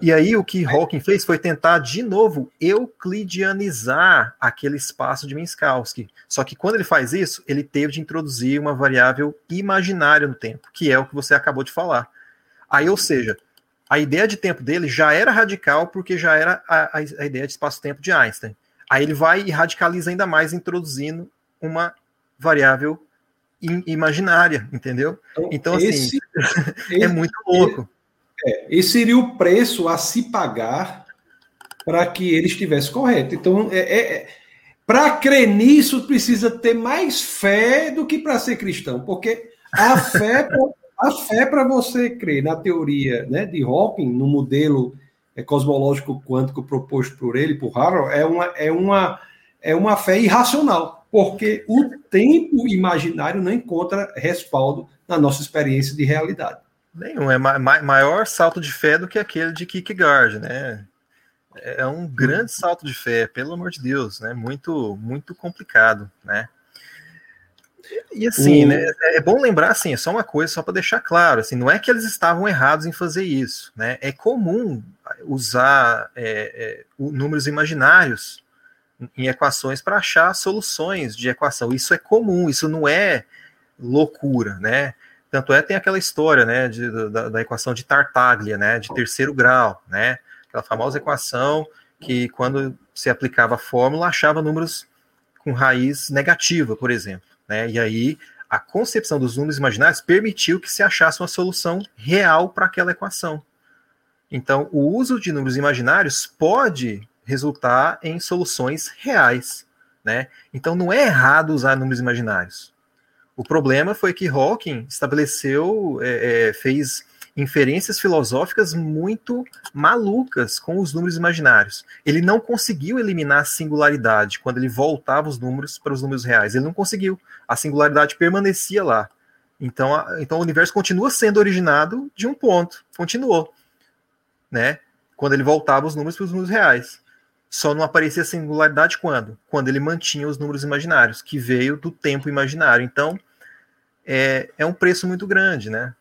E aí o que Hawking fez foi tentar de novo euclidianizar aquele espaço de Minkowski. Só que quando ele faz isso, ele teve de introduzir uma variável imaginária no tempo, que é o que você acabou de falar. Aí, ou seja, a ideia de tempo dele já era radical porque já era a, a ideia de espaço-tempo de Einstein. Aí ele vai e radicaliza ainda mais, introduzindo uma variável imaginária, entendeu? Então, então assim, esse, é muito louco. É, esse seria o preço a se pagar para que ele estivesse correto. Então, é, é, é para crer nisso, precisa ter mais fé do que para ser cristão, porque a fé, a fé para você crer na teoria né, de Hawking, no modelo é, cosmológico quântico proposto por ele, por Harold, é uma, é, uma, é uma fé irracional, porque o tempo imaginário não encontra respaldo na nossa experiência de realidade. Nenhum, é ma maior salto de fé do que aquele de Kierkegaard, né? É um grande salto de fé, pelo amor de Deus, né? Muito, muito complicado, né? E assim, o... né, é bom lembrar assim, é só uma coisa, só para deixar claro, assim, não é que eles estavam errados em fazer isso, né? É comum usar é, é, números imaginários em equações para achar soluções de equação. Isso é comum, isso não é loucura, né? Tanto é tem aquela história, né, de, da, da, equação de Tartaglia, né, de terceiro grau, né? Aquela famosa equação que quando se aplicava a fórmula achava números com raiz negativa, por exemplo. Né? E aí a concepção dos números imaginários permitiu que se achasse uma solução real para aquela equação. Então, o uso de números imaginários pode resultar em soluções reais. Né? Então, não é errado usar números imaginários. O problema foi que Hawking estabeleceu, é, é, fez inferências filosóficas muito malucas com os números imaginários. Ele não conseguiu eliminar a singularidade quando ele voltava os números para os números reais. Ele não conseguiu. A singularidade permanecia lá. Então, a, então o universo continua sendo originado de um ponto. Continuou. Né? Quando ele voltava os números para os números reais. Só não aparecia singularidade quando? Quando ele mantinha os números imaginários, que veio do tempo imaginário. Então, é, é um preço muito grande, né?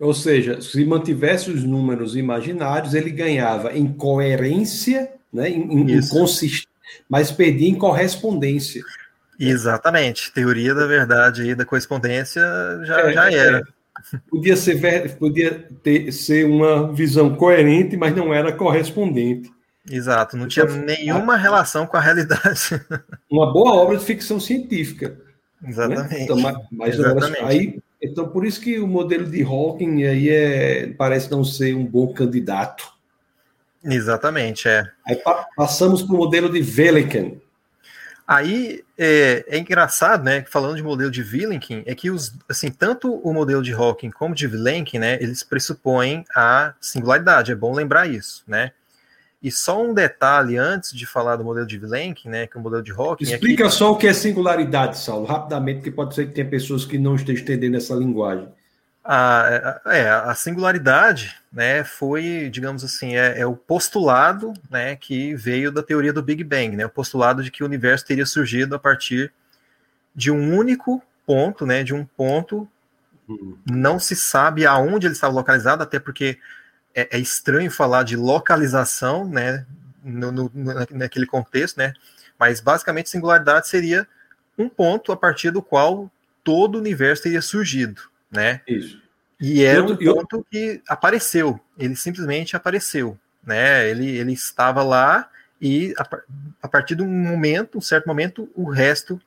Ou seja, se mantivesse os números imaginários, ele ganhava em coerência, né, em, em consistência, mas perdia em correspondência. Exatamente. Teoria da verdade e da correspondência já, é, já era. É. Podia, ser, podia ter, ser uma visão coerente, mas não era correspondente. Exato, não tinha nenhuma relação com a realidade. Uma boa obra de ficção científica. Exatamente. Né? Então, mas, Exatamente. aí, então, por isso que o modelo de Hawking aí é, parece não ser um bom candidato. Exatamente, é. Aí pa passamos para o modelo de Veliken. Aí é, é, engraçado, né? Falando de modelo de Vilenkin, é que os, assim, tanto o modelo de Hawking como de Vilenkin, né? Eles pressupõem a singularidade. É bom lembrar isso, né? E só um detalhe antes de falar do modelo de Vilenkin, né? Que é o modelo de Hawking. Explica é que... só o que é singularidade, Saulo, rapidamente, porque pode ser que tenha pessoas que não estejam entendendo essa linguagem. A, é, a singularidade né, foi, digamos assim, é, é, o postulado né, que veio da teoria do Big Bang, né, o postulado de que o universo teria surgido a partir de um único ponto, né, de um ponto, uhum. não se sabe aonde ele estava localizado, até porque é, é estranho falar de localização né, no, no, naquele contexto, né, mas basicamente singularidade seria um ponto a partir do qual todo o universo teria surgido né? Isso. E era um ponto que apareceu, ele simplesmente apareceu, né? Ele, ele estava lá e a, a partir de um momento, um certo momento, o resto,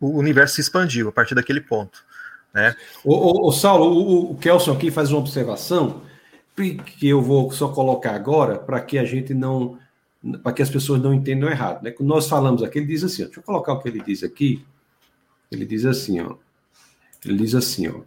o universo se expandiu a partir daquele ponto, né? O, o, o Saulo, o, o Kelson aqui faz uma observação que eu vou só colocar agora para que a gente não para que as pessoas não entendam errado, né? Quando nós falamos aqui, ele diz assim, ó, deixa eu colocar o que ele diz aqui. Ele diz assim, ó, ele diz assim, ó.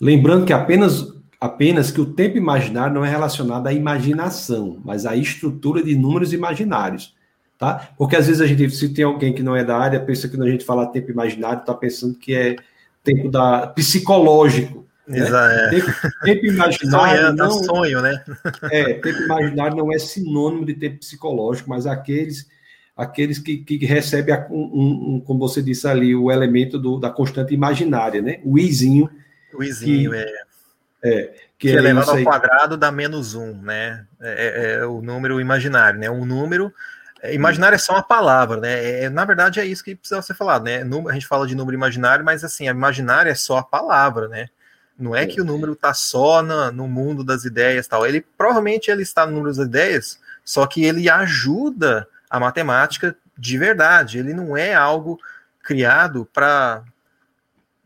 Lembrando que apenas, apenas que o tempo imaginário não é relacionado à imaginação, mas à estrutura de números imaginários. Tá? Porque às vezes a gente, se tem alguém que não é da área, pensa que quando a gente fala tempo imaginário, está pensando que é tempo da psicológico. Né? É. Tempo, tempo imaginário Sonhando, não sonho, né? é, tempo imaginário não é sinônimo de tempo psicológico, mas aqueles aqueles que, que recebem, um, um, como você disse ali, o elemento do, da constante imaginária, né? O izinho. O izinho, que, é. É, que, que é elevado ao quadrado dá menos um, né? É, é, é, o número imaginário, né? Um número. É, imaginário é só uma palavra, né? É, na verdade, é isso que precisa ser falado, né? A gente fala de número imaginário, mas assim, a imaginário é só a palavra, né? Não é que o número está só na, no mundo das ideias tal. Ele provavelmente ele está no número das ideias, só que ele ajuda a matemática de verdade. Ele não é algo criado para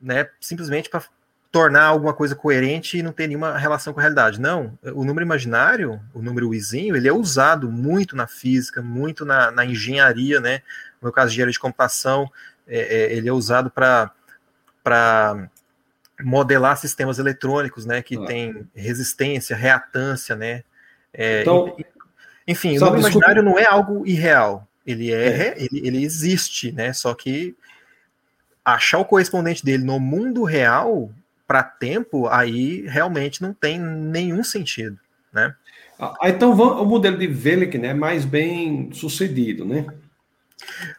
né, simplesmente para tornar alguma coisa coerente e não ter nenhuma relação com a realidade. Não, o número imaginário, o número izinho, ele é usado muito na física, muito na, na engenharia, né? No caso de engenharia de computação, é, é, ele é usado para modelar sistemas eletrônicos, né? Que ah. tem resistência, reatância, né? É, então, enfim, Só o imaginário não é algo irreal. Ele é, é. Ele, ele existe, né? Só que achar o correspondente dele no mundo real para tempo, aí realmente não tem nenhum sentido, né? Ah, então o modelo de Velikin é mais bem sucedido, né?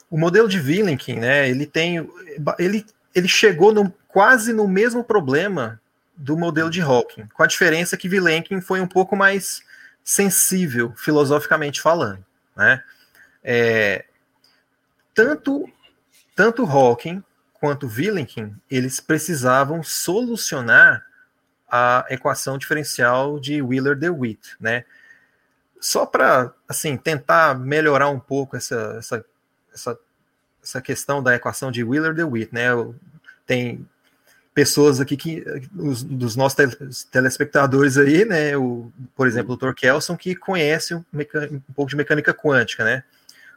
O modelo de Velikin, né? Ele tem, ele, ele chegou no, quase no mesmo problema do modelo de Hawking, com a diferença que Vilenkin foi um pouco mais sensível, filosoficamente falando. Né? É, tanto, tanto Hawking quanto Vilenkin, eles precisavam solucionar a equação diferencial de Wheeler-DeWitt, né? Só para assim tentar melhorar um pouco essa, essa, essa, essa questão da equação de Wheeler-DeWitt, né? Tem pessoas aqui que os, dos nossos telespectadores aí, né, o, por exemplo, o Dr. Kelson, que conhece um, um, pouco de mecânica quântica, né?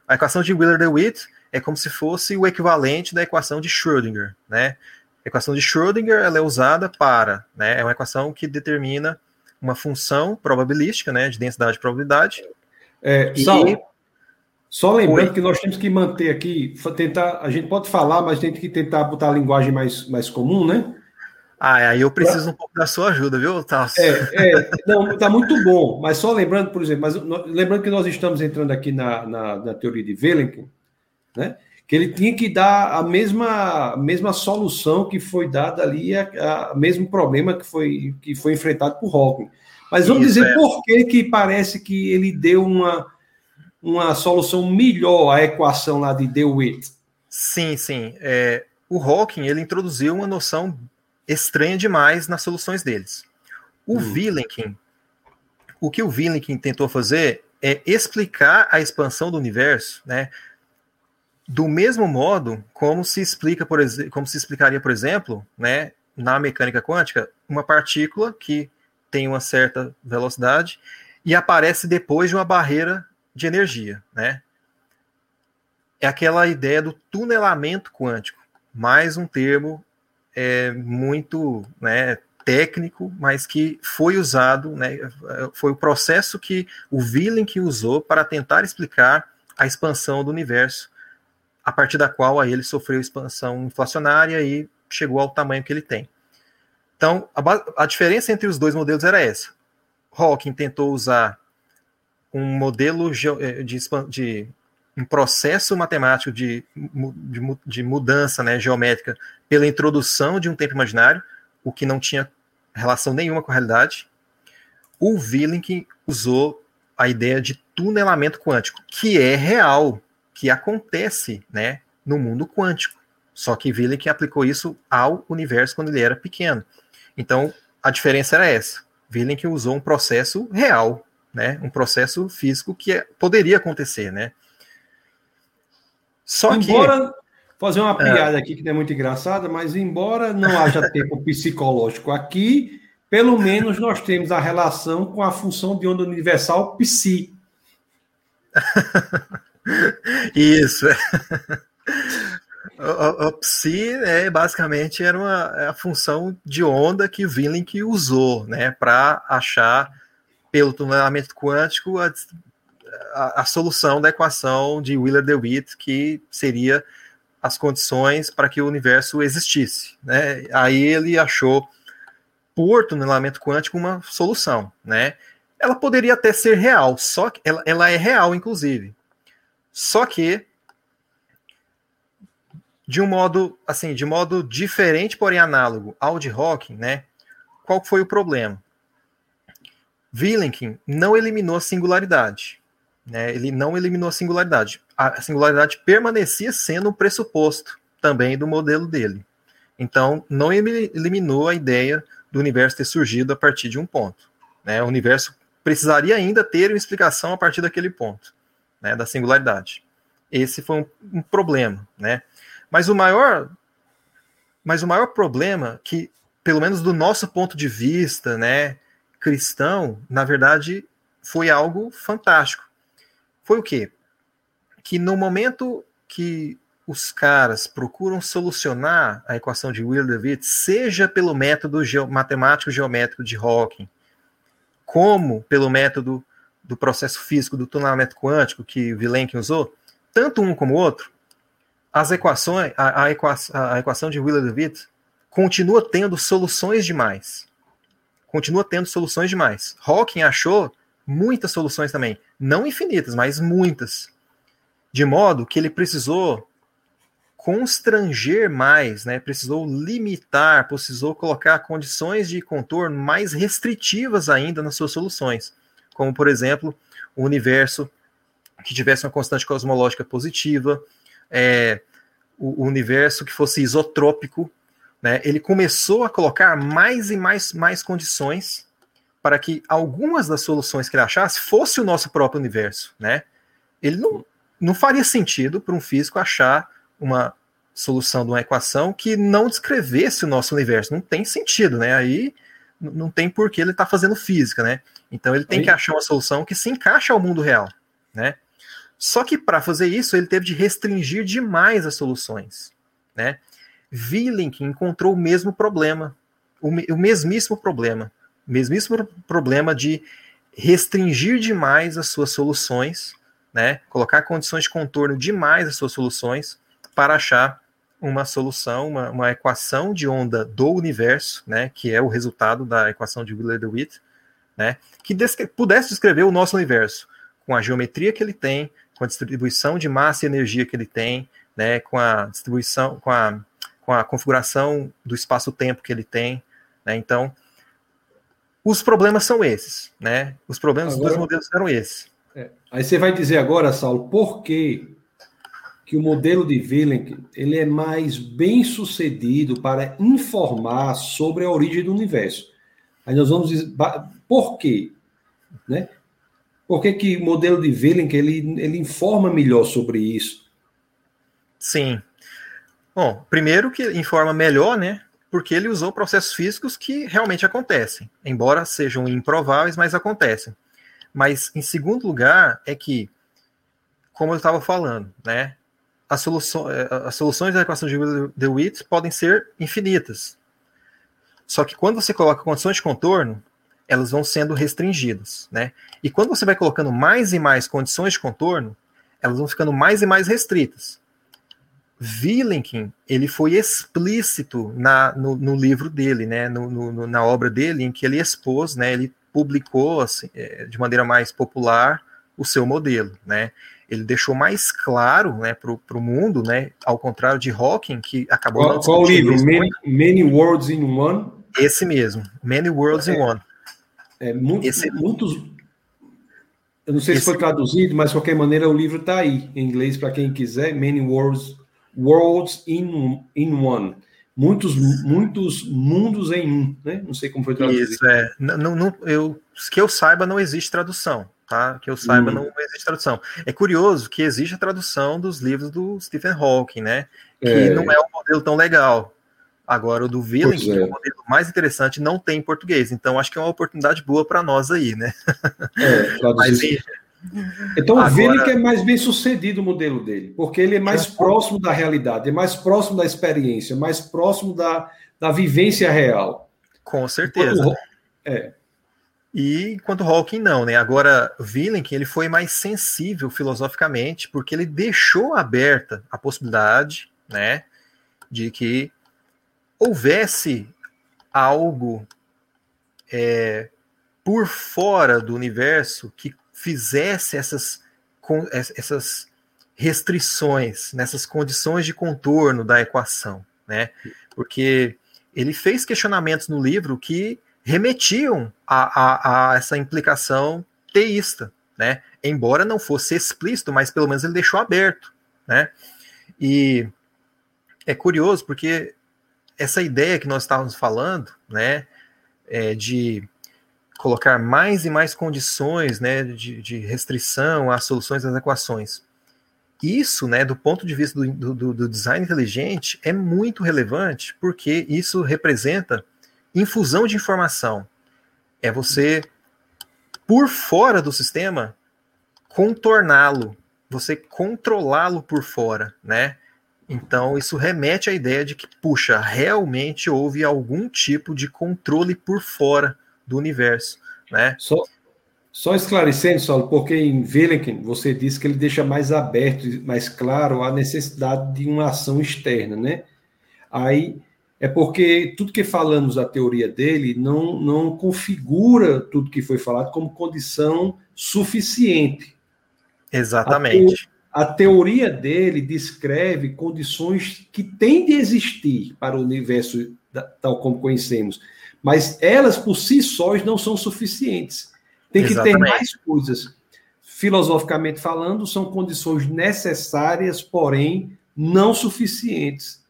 A equação de Wheeler-DeWitt é como se fosse o equivalente da equação de Schrödinger, né? A equação de Schrödinger ela é usada para, né, é uma equação que determina uma função probabilística, né, de densidade e probabilidade. É, e, só, só lembrando Oi. que nós temos que manter aqui, tentar, a gente pode falar, mas tem que tentar botar a linguagem mais, mais comum, né? Ah, aí eu preciso um pouco da sua ajuda, viu, Tasso? É, é, não, tá muito bom, mas só lembrando, por exemplo, mas, lembrando que nós estamos entrando aqui na, na, na teoria de Wellenken, né? Que ele tinha que dar a mesma, mesma solução que foi dada ali, a, a mesmo problema que foi, que foi enfrentado por Hawking. Mas vamos Isso, dizer é. por que, que parece que ele deu uma uma solução melhor à equação lá de DeWitt. Sim, sim. É, o Hawking ele introduziu uma noção estranha demais nas soluções deles. O hum. Vilenkin, o que o Vilenkin tentou fazer é explicar a expansão do universo, né, do mesmo modo como se explica, por como se explicaria, por exemplo, né, na mecânica quântica, uma partícula que tem uma certa velocidade e aparece depois de uma barreira de energia, né? É aquela ideia do tunelamento quântico, mais um termo é, muito né, técnico, mas que foi usado, né, foi o processo que o Willink usou para tentar explicar a expansão do universo a partir da qual aí ele sofreu expansão inflacionária e chegou ao tamanho que ele tem. Então, a, a diferença entre os dois modelos era essa. Hawking tentou usar um modelo eh, de, de um processo matemático de, de, de, mudança né, geométrica pela introdução de um tempo imaginário, o que não tinha relação nenhuma com a realidade. O Willink usou a ideia de tunelamento quântico, que é real que acontece né, no mundo quântico. Só que Willink aplicou isso ao universo quando ele era pequeno. Então, a diferença era essa. Willink usou um processo real, né, um processo físico que é, poderia acontecer, né? Só embora, que fazer uma piada é, aqui que não é muito engraçada, mas embora não haja tempo psicológico aqui, pelo menos nós temos a relação com a função de onda universal psi. Isso. O, o, psi é, basicamente era uma, é a função de onda que Willink usou né, para achar, pelo tunelamento quântico, a, a, a, solução da equação de Wheeler-DeWitt, que seria as condições para que o universo existisse. Né? Aí ele achou, por tunelamento quântico, uma solução. Né? Ela poderia até ser real, só que ela, ela é real, inclusive. Só que de um modo assim, de modo diferente, porém análogo ao de Hawking, né? Qual foi o problema? Vilenkin não eliminou a singularidade, né? Ele não eliminou a singularidade. A singularidade permanecia sendo um pressuposto também do modelo dele. Então, não eliminou a ideia do universo ter surgido a partir de um ponto. Né? O universo precisaria ainda ter uma explicação a partir daquele ponto né, da singularidade. Esse foi um, um, problema, né? Mas o maior, mas o maior problema que, pelo menos do nosso ponto de vista, né, cristão, na verdade, foi algo fantástico. Foi o quê? Que no momento que os caras procuram solucionar a equação de Wheeler-DeWitt, seja pelo método matemático geométrico de Hawking, como pelo método do processo físico do tunelamento quântico que Vilenkin usou, tanto um como o outro, as equações, a, a, equação, a equação de Wheeler-DeWitt continua tendo soluções demais. Continua tendo soluções demais. Hawking achou muitas soluções também, não infinitas, mas muitas. De modo que ele precisou constranger mais, né? precisou limitar, precisou colocar condições de contorno mais restritivas ainda nas suas soluções como, por exemplo, o universo que tivesse uma constante cosmológica positiva, é, o, o, universo que fosse isotrópico, né, ele começou a colocar mais e mais, mais condições para que algumas das soluções que ele achasse fosse o nosso próprio universo. Né? Ele não, não faria sentido para um físico achar uma solução de uma equação que não descrevesse o nosso universo. Não tem sentido, né? Aí não tem por que ele estar tá fazendo física, né? Então ele tem Aí. que achar uma solução que se encaixa ao mundo real, né? Só que para fazer isso ele teve de restringir demais as soluções, né? Willink encontrou o mesmo problema, o, mesmíssimo problema, o mesmíssimo problema de restringir demais as suas soluções, né? Colocar condições de contorno demais as suas soluções para achar uma solução, uma, uma equação de onda do universo, né, que é o resultado da equação de Wheeler-DeWitt, né, que pudesse descrever o nosso universo com a geometria que ele tem, com a distribuição de massa e energia que ele tem, né, com a distribuição, com a, com a configuração do espaço-tempo que ele tem, né, então os problemas são esses, né, os problemas agora, dos dois modelos eram esses. É, aí você vai dizer agora, Saulo, por que que o modelo de Willink ele é mais bem sucedido para informar sobre a origem do universo. Aí nós vamos dizer, por quê? Né? Por que, que o modelo de Willink ele, ele informa melhor sobre isso? Sim. Bom, primeiro que informa melhor, né? Porque ele usou processos físicos que realmente acontecem, embora sejam improváveis, mas acontecem. Mas, em segundo lugar, é que, como eu estava falando, né? As, eh, as soluções da equação de DeWitt podem ser infinitas. Só que quando você coloca condições de contorno, elas vão sendo restringidas, né? E quando você vai colocando mais e mais condições de contorno, elas vão ficando mais e mais restritas. Vilenkin, ele foi explícito na, no, no livro dele, né, no, no, na obra dele, em que ele expôs, né, ele publicou assim, é, de maneira mais popular o seu modelo, né. Ele deixou mais claro, né, para o mundo, né, ao contrário de Hawking, que acabou... Qual, qual livro? Many, Many, Worlds in One? Esse mesmo, Many Worlds é, in One. É, muito, Esse... muitos eu não sei Esse... se foi traduzido, mas de qualquer maneira o livro está aí, em inglês, para quem quiser, Many Worlds, Worlds in, in One. Muitos, muitos mundos em um, né? Não sei como foi traduzido. Isso, é. Não, não, eu, que eu saiba, não existe tradução, tá? Que eu saiba, hum. não existe tradução. É curioso que existe a tradução dos livros do Stephen Hawking, né? Que é. não é um modelo tão legal. Agora, o do Villain, que é. é o modelo mais interessante, não tem em português. Então, acho que é uma oportunidade boa para nós aí, né? É, Mas, então, Agora... o Villain é mais bem sucedido o modelo dele, porque ele é mais é. próximo da realidade, é mais próximo da experiência, mais próximo da, da vivência real. Com certeza. Enquanto, é. E enquanto Hawking não, né? Agora, Villain, ele foi mais sensível filosoficamente, porque ele deixou aberta a possibilidade, né, de que houvesse algo é, por fora do universo que fizesse essas, essas restrições, nessas condições de contorno da equação, né? Porque ele fez questionamentos no livro que remetiam a, a, a essa implicação teísta, né? Embora não fosse explícito, mas pelo menos ele deixou aberto, né? E é curioso porque essa ideia que nós estávamos falando, né, é, de colocar mais e mais condições, né, de, de, restrição às soluções das equações. Isso, né, do ponto de vista do, do, do design inteligente, é muito relevante, porque isso representa infusão de informação. É você, por fora do sistema, contorná-lo, você controlá-lo por fora, né? Então, isso remete à ideia de que, puxa, realmente houve algum tipo de controle por fora do universo, né? Só, só esclarecendo, Saulo, porque em Velekin você disse que ele deixa mais aberto, mais claro a necessidade de uma ação externa, né? Aí é porque tudo que falamos da teoria dele não, não configura tudo que foi falado como condição suficiente. Exatamente a teoria dele descreve condições que têm de existir para o universo tal como conhecemos, mas elas por si sós não são suficientes. Tem que Exatamente. ter mais coisas. Filosoficamente falando, são condições necessárias, porém não suficientes.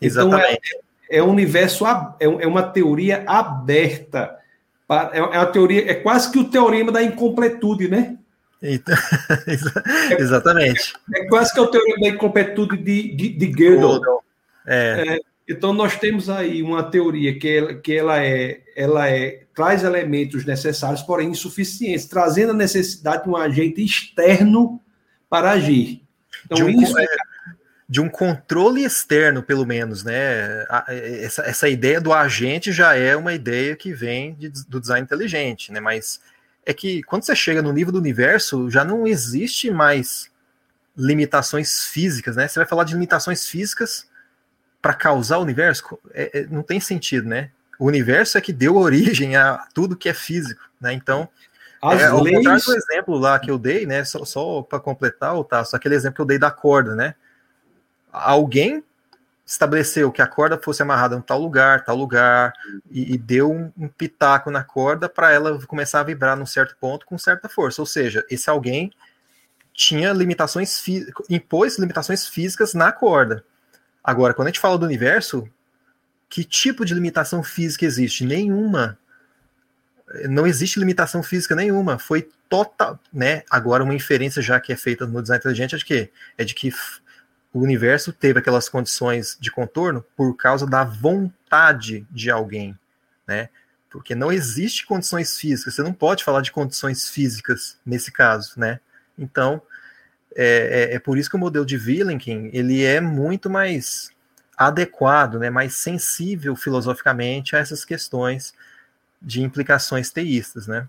Exatamente. Então, é, é um universo, é, é uma teoria aberta. É uma teoria, é quase que o teorema da incompletude, né? Então, exatamente. É, é, quase que é o teorema da incompletude de, de, de Gödel. É. então nós temos aí uma teoria que, ela, que ela é, ela é traz elementos necessários, porém insuficientes, trazendo a necessidade de um agente externo para agir. Então de um, isso é, de um controle externo, pelo menos, né? Essa, essa ideia do agente já é uma ideia que vem de, do design inteligente, né? Mas é que quando você chega no nível do universo, já não existe mais limitações físicas, né? Você vai falar de limitações físicas para causar o universo? É, é, não tem sentido, né? O universo é que deu origem a tudo que é físico, né? Então, As é, leis... ao do exemplo lá que eu dei, né? Só, só para completar, tá, só aquele exemplo que eu dei da corda, né? Alguém estabeleceu que a corda fosse amarrada em tal lugar, tal lugar, e, e deu um, um, pitaco na corda para ela começar a vibrar num certo ponto com certa força. Ou seja, esse alguém tinha limitações, impôs limitações físicas na corda. Agora, quando a gente fala do universo, que tipo de limitação física existe? Nenhuma. Não existe limitação física nenhuma. Foi total, né? Agora uma inferência já que é feita no design inteligente é de que é de que o universo teve aquelas condições de contorno por causa da vontade de alguém, né? Porque não existe condições físicas, você não pode falar de condições físicas nesse caso, né? Então, é, é, é por isso que o modelo de Vilenkin, ele é muito mais adequado, né, mais sensível filosoficamente a essas questões de implicações teístas, né?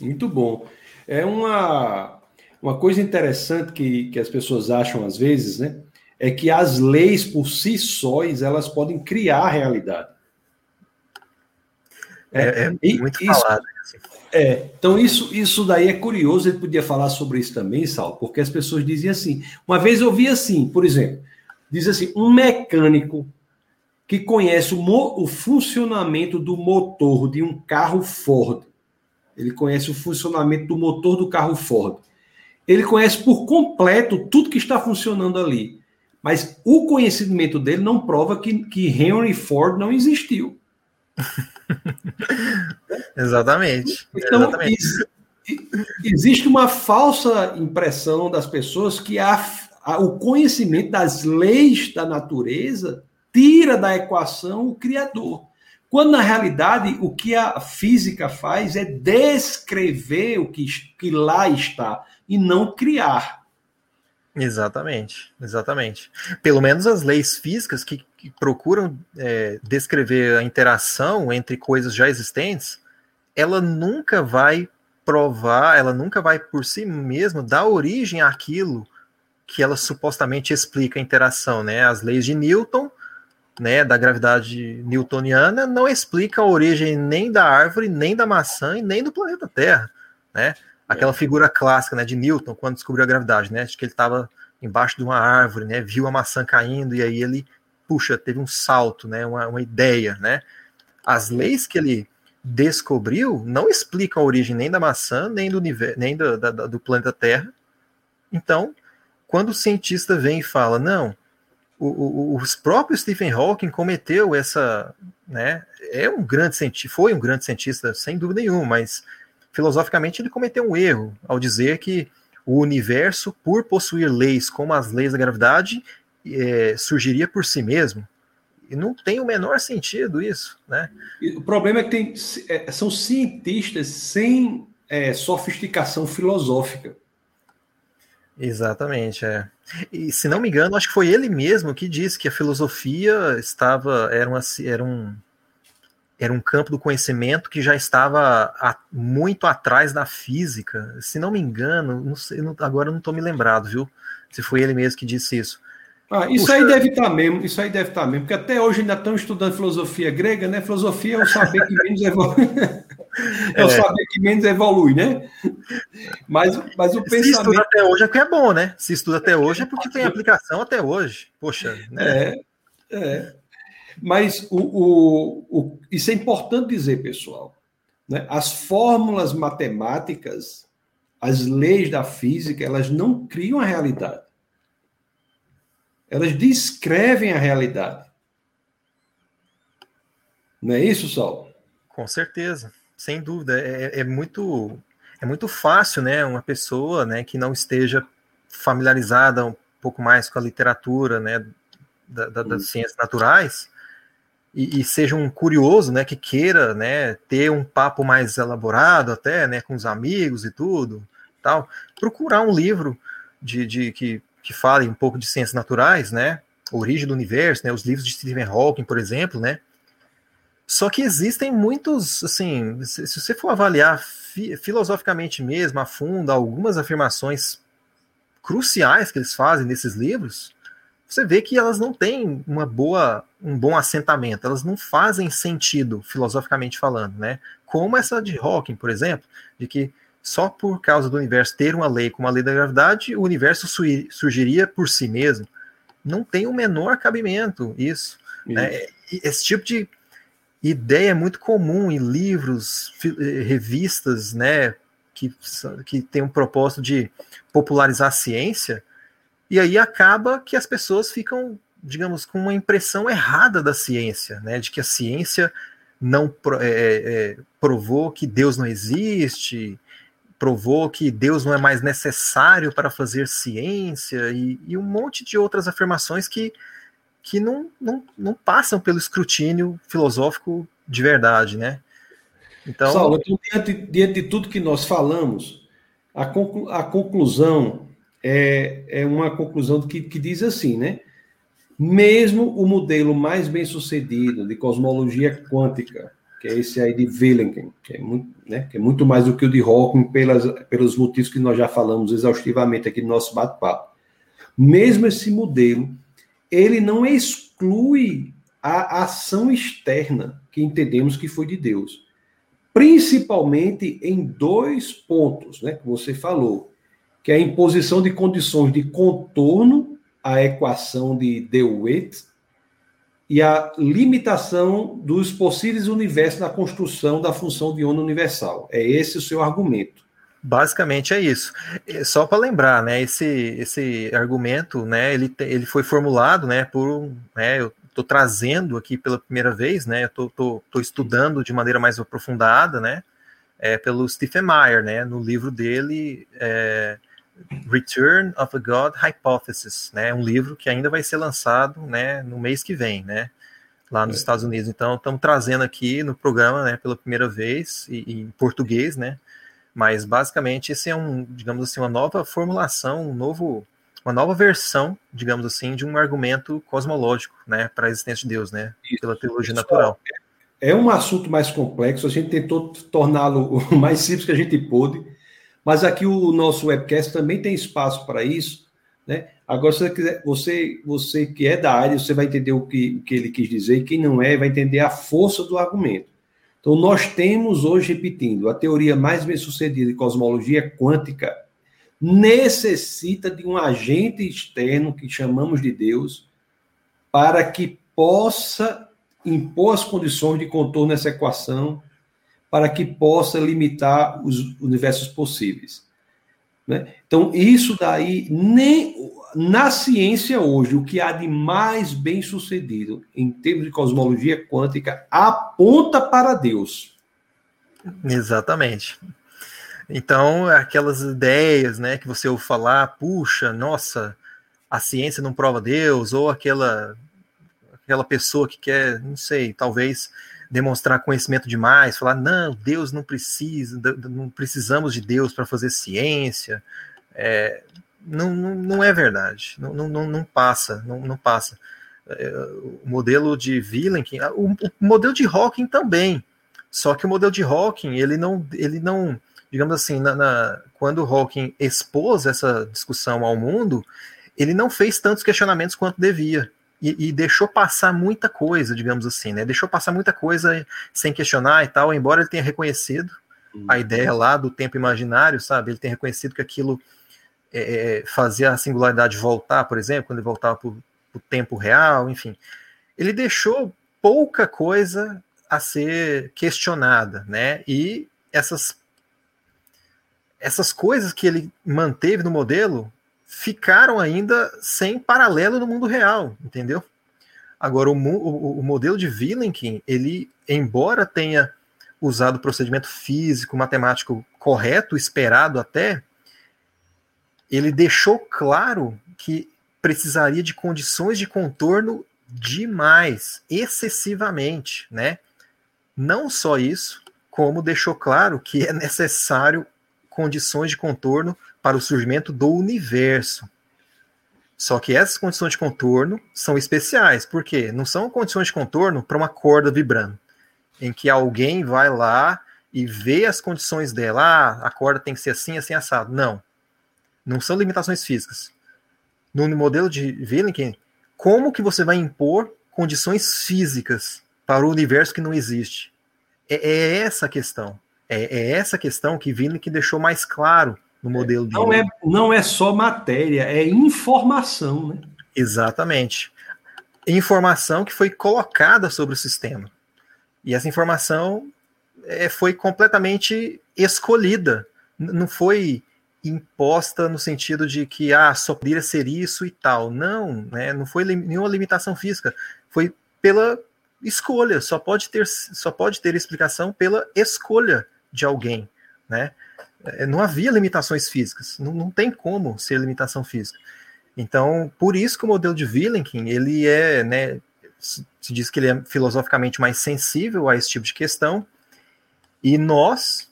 Muito bom. É uma, uma coisa interessante que, que as pessoas acham às vezes, né? É que as leis por si sóis elas podem criar a realidade. É, é, é muito isso, falado. É, então isso, isso daí é curioso, ele podia falar sobre isso também, Sal, porque as pessoas diziam assim. Uma vez eu vi assim, por exemplo, diz assim, um mecânico que conhece o, o funcionamento do motor de um carro Ford. Ele conhece o funcionamento do motor do carro Ford. Ele conhece por completo tudo que está funcionando ali. Mas o conhecimento dele não prova que, que Henry Ford não existiu. Exatamente. Então, Exatamente. existe uma falsa impressão das pessoas que a, a, o conhecimento das leis da natureza tira da equação o Criador. Quando, na realidade, o que a física faz é descrever o que, que lá está e não criar. Exatamente, exatamente. Pelo menos as leis físicas que, que procuram é, descrever a interação entre coisas já existentes, ela nunca vai provar, ela nunca vai por si mesma dar origem àquilo que ela supostamente explica a interação, né? As leis de Newton, né, da gravidade newtoniana, não explica a origem nem da árvore, nem da maçã e nem do planeta Terra, né? Aquela é. figura clássica, né, de Newton quando descobriu a gravidade, né? De que ele estava embaixo de uma árvore, né? Viu a maçã caindo e aí ele, puxa, teve um salto, né? Uma, uma ideia, né? As leis que ele descobriu não explicam a origem nem da maçã, nem do, nem do, da, do planeta Terra. Então, quando o cientista vem e fala, não, o, o, os próprios Stephen Hawking cometeu essa, né, é um grande cientista, foi um grande cientista, sem dúvida nenhuma, mas filosoficamente ele cometeu um erro ao dizer que o universo, por possuir leis como as leis da gravidade, é, surgiria por si mesmo. E não tem o menor sentido isso, né? O problema é que tem, é, são cientistas sem é, sofisticação filosófica. Exatamente, é. E se não me engano, acho que foi ele mesmo que disse que a filosofia estava era, uma, era um era um campo do conhecimento que já estava a, muito atrás da física. Se não me engano, não sei, não, agora não estou me lembrado, viu? Se foi ele mesmo que disse isso. Ah, isso Puxa. aí deve estar tá mesmo, isso aí deve estar tá mesmo, porque até hoje ainda estão estudando filosofia grega, né? Filosofia é o saber que menos evolui. é, o é. saber que menos evolui, né? Mas, mas o pensamento. Se estuda até hoje é que é bom, né? Se estuda até hoje é porque tem aplicação até hoje. Poxa, né? É, é. Mas o, o, o, isso é importante dizer, pessoal. Né? As fórmulas matemáticas, as leis da física, elas não criam a realidade. Elas descrevem a realidade. Não é isso, Sol? Com certeza, sem dúvida. É, é, muito é muito fácil, né, uma pessoa, né, que não esteja familiarizada um pouco mais com a literatura, né, da, da, das ciências naturais, e, e, seja um curioso, né, que queira, né, ter um papo mais elaborado até, né, com os amigos e tudo, tal, procurar um livro de, de que que falem um pouco de ciências naturais, né? Origem do universo, né? Os livros de Stephen Hawking, por exemplo, né? Só que existem muitos, assim, se, você for avaliar fi, filosoficamente mesmo, a fundo, algumas afirmações cruciais que eles fazem nesses livros, você vê que elas não têm uma boa, um bom assentamento, elas não fazem sentido filosoficamente falando, né? Como essa de Hawking, por exemplo, de que só por causa do universo ter uma lei como a lei da gravidade, o universo surgiria por si mesmo. Não tem o menor cabimento isso. Né? Esse tipo de ideia é muito comum em livros, eh, revistas, né, que, que tem um propósito de popularizar a ciência, e aí acaba que as pessoas ficam, digamos, com uma impressão errada da ciência, né, de que a ciência não é, é, provou que Deus não existe, provou que Deus não é mais necessário para fazer ciência e, e um monte de outras afirmações que, que não, não, não passam pelo escrutínio filosófico de verdade, né? Então, Saulo, então diante, diante de tudo que nós falamos, a, conclu, a conclusão é, é uma conclusão que, que diz assim, né? Mesmo o modelo mais bem sucedido de cosmologia quântica, que é esse aí de Willingham, que é muito, né, que é muito mais do que o de Hawking, pelas, pelos motivos que nós já falamos exaustivamente aqui no nosso bate-papo. Mesmo esse modelo, ele não exclui a ação externa que entendemos que foi de Deus. Principalmente em dois pontos, né, que você falou, que é a imposição de condições de contorno à equação de DeWitt e a limitação dos possíveis universos na construção da função de onda universal. É esse o seu argumento. Basicamente é isso. É, só para lembrar, né, esse, esse argumento, né, ele, ele foi formulado, né, por, né, eu estou trazendo aqui pela primeira vez, né, eu tô estudando de maneira mais aprofundada, né, é, pelo Stephen Meyer, né, no livro dele, é, Return of a God Hypothesis, né? Um livro que ainda vai ser lançado, né, no mês que vem, né? Lá nos é. Estados Unidos. Então, estamos trazendo aqui no programa, né, pela primeira vez, e, em português, né? Mas basicamente esse é um, digamos assim, uma nova formulação, um novo, uma nova versão, digamos assim, de um argumento cosmológico, né, para a existência de Deus, né? Pela teologia Isso. natural. É um assunto mais complexo. A gente tentou torná-lo o mais simples que a gente pôde mas aqui o nosso webcast também tem espaço para isso, né? Agora, se você quiser, você, você que é da área, você vai entender o que, o que ele quis dizer, e quem não é, vai entender a força do argumento. Então, nós temos hoje, repetindo, a teoria mais bem sucedida de cosmologia quântica necessita de um agente externo que chamamos de Deus para que possa impor as condições de contorno nessa equação para que possa limitar os universos possíveis. Né? Então, isso daí, nem na ciência hoje, o que há de mais bem sucedido em termos de cosmologia quântica aponta para Deus. Exatamente. Então, aquelas ideias né, que você ouve falar, puxa, nossa, a ciência não prova Deus, ou aquela, aquela pessoa que quer, não sei, talvez demonstrar conhecimento demais, falar, não, Deus não precisa, não precisamos de Deus para fazer ciência. É, não, não, não, é verdade, não, não, não passa, não, não passa. É, o modelo de Vilenkin, o, o, modelo de Hawking também, só que o modelo de Hawking, ele não, ele não digamos assim, na, na, quando Hawking expôs essa discussão ao mundo, ele não fez tantos questionamentos quanto devia e, e, deixou passar muita coisa, digamos assim, né? Deixou passar muita coisa sem questionar e tal, embora ele tenha reconhecido uhum. a ideia lá do tempo imaginário, sabe? Ele tem reconhecido que aquilo é, é fazia a singularidade voltar, por exemplo, quando ele voltava para o tempo real, enfim. Ele deixou pouca coisa a ser questionada, né? E essas essas coisas que ele manteve no modelo ficaram ainda sem paralelo no mundo real, entendeu? Agora, o, o, modelo de Vilenkin, ele, embora tenha usado o procedimento físico, matemático correto, esperado até, ele deixou claro que precisaria de condições de contorno demais, excessivamente, né? Não só isso, como deixou claro que é necessário condições de contorno para o surgimento do universo. Só que essas condições de contorno são especiais, porque não são condições de contorno para uma corda vibrando, em que alguém vai lá e vê as condições dela, ah, a corda tem que ser assim, assim, assado. Não. Não são limitações físicas. No modelo de Willingham, como que você vai impor condições físicas para o universo que não existe? É, é essa a questão. É, é essa questão que Willingham deixou mais claro no modelo não dele. É, não é só matéria, é informação, né? Exatamente. Informação que foi colocada sobre o sistema. E essa informação é, foi completamente escolhida. Não foi imposta no sentido de que ah, só poderia ser isso e tal. Não, né? não foi nenhuma limitação física. Foi pela escolha. Só pode ter, só pode ter explicação pela escolha de alguém né? É, não havia limitações físicas, não, não tem como ser limitação física. Então, por isso que o modelo de Willenkin, ele é, né, se diz que ele é filosoficamente mais sensível a esse tipo de questão, e nós,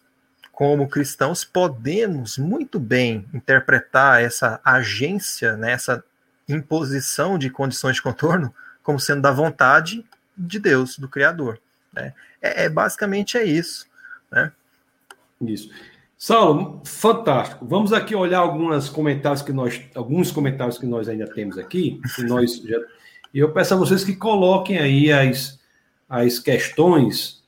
como cristãos, podemos muito bem interpretar essa agência, né, essa imposição de condições de contorno, como sendo da vontade de Deus, do Criador. Né? É, é, basicamente é isso. Né? Isso. Saulo, fantástico. Vamos aqui olhar alguns comentários que nós, alguns comentários que nós ainda temos aqui. Já, e eu peço a vocês que coloquem aí as, as questões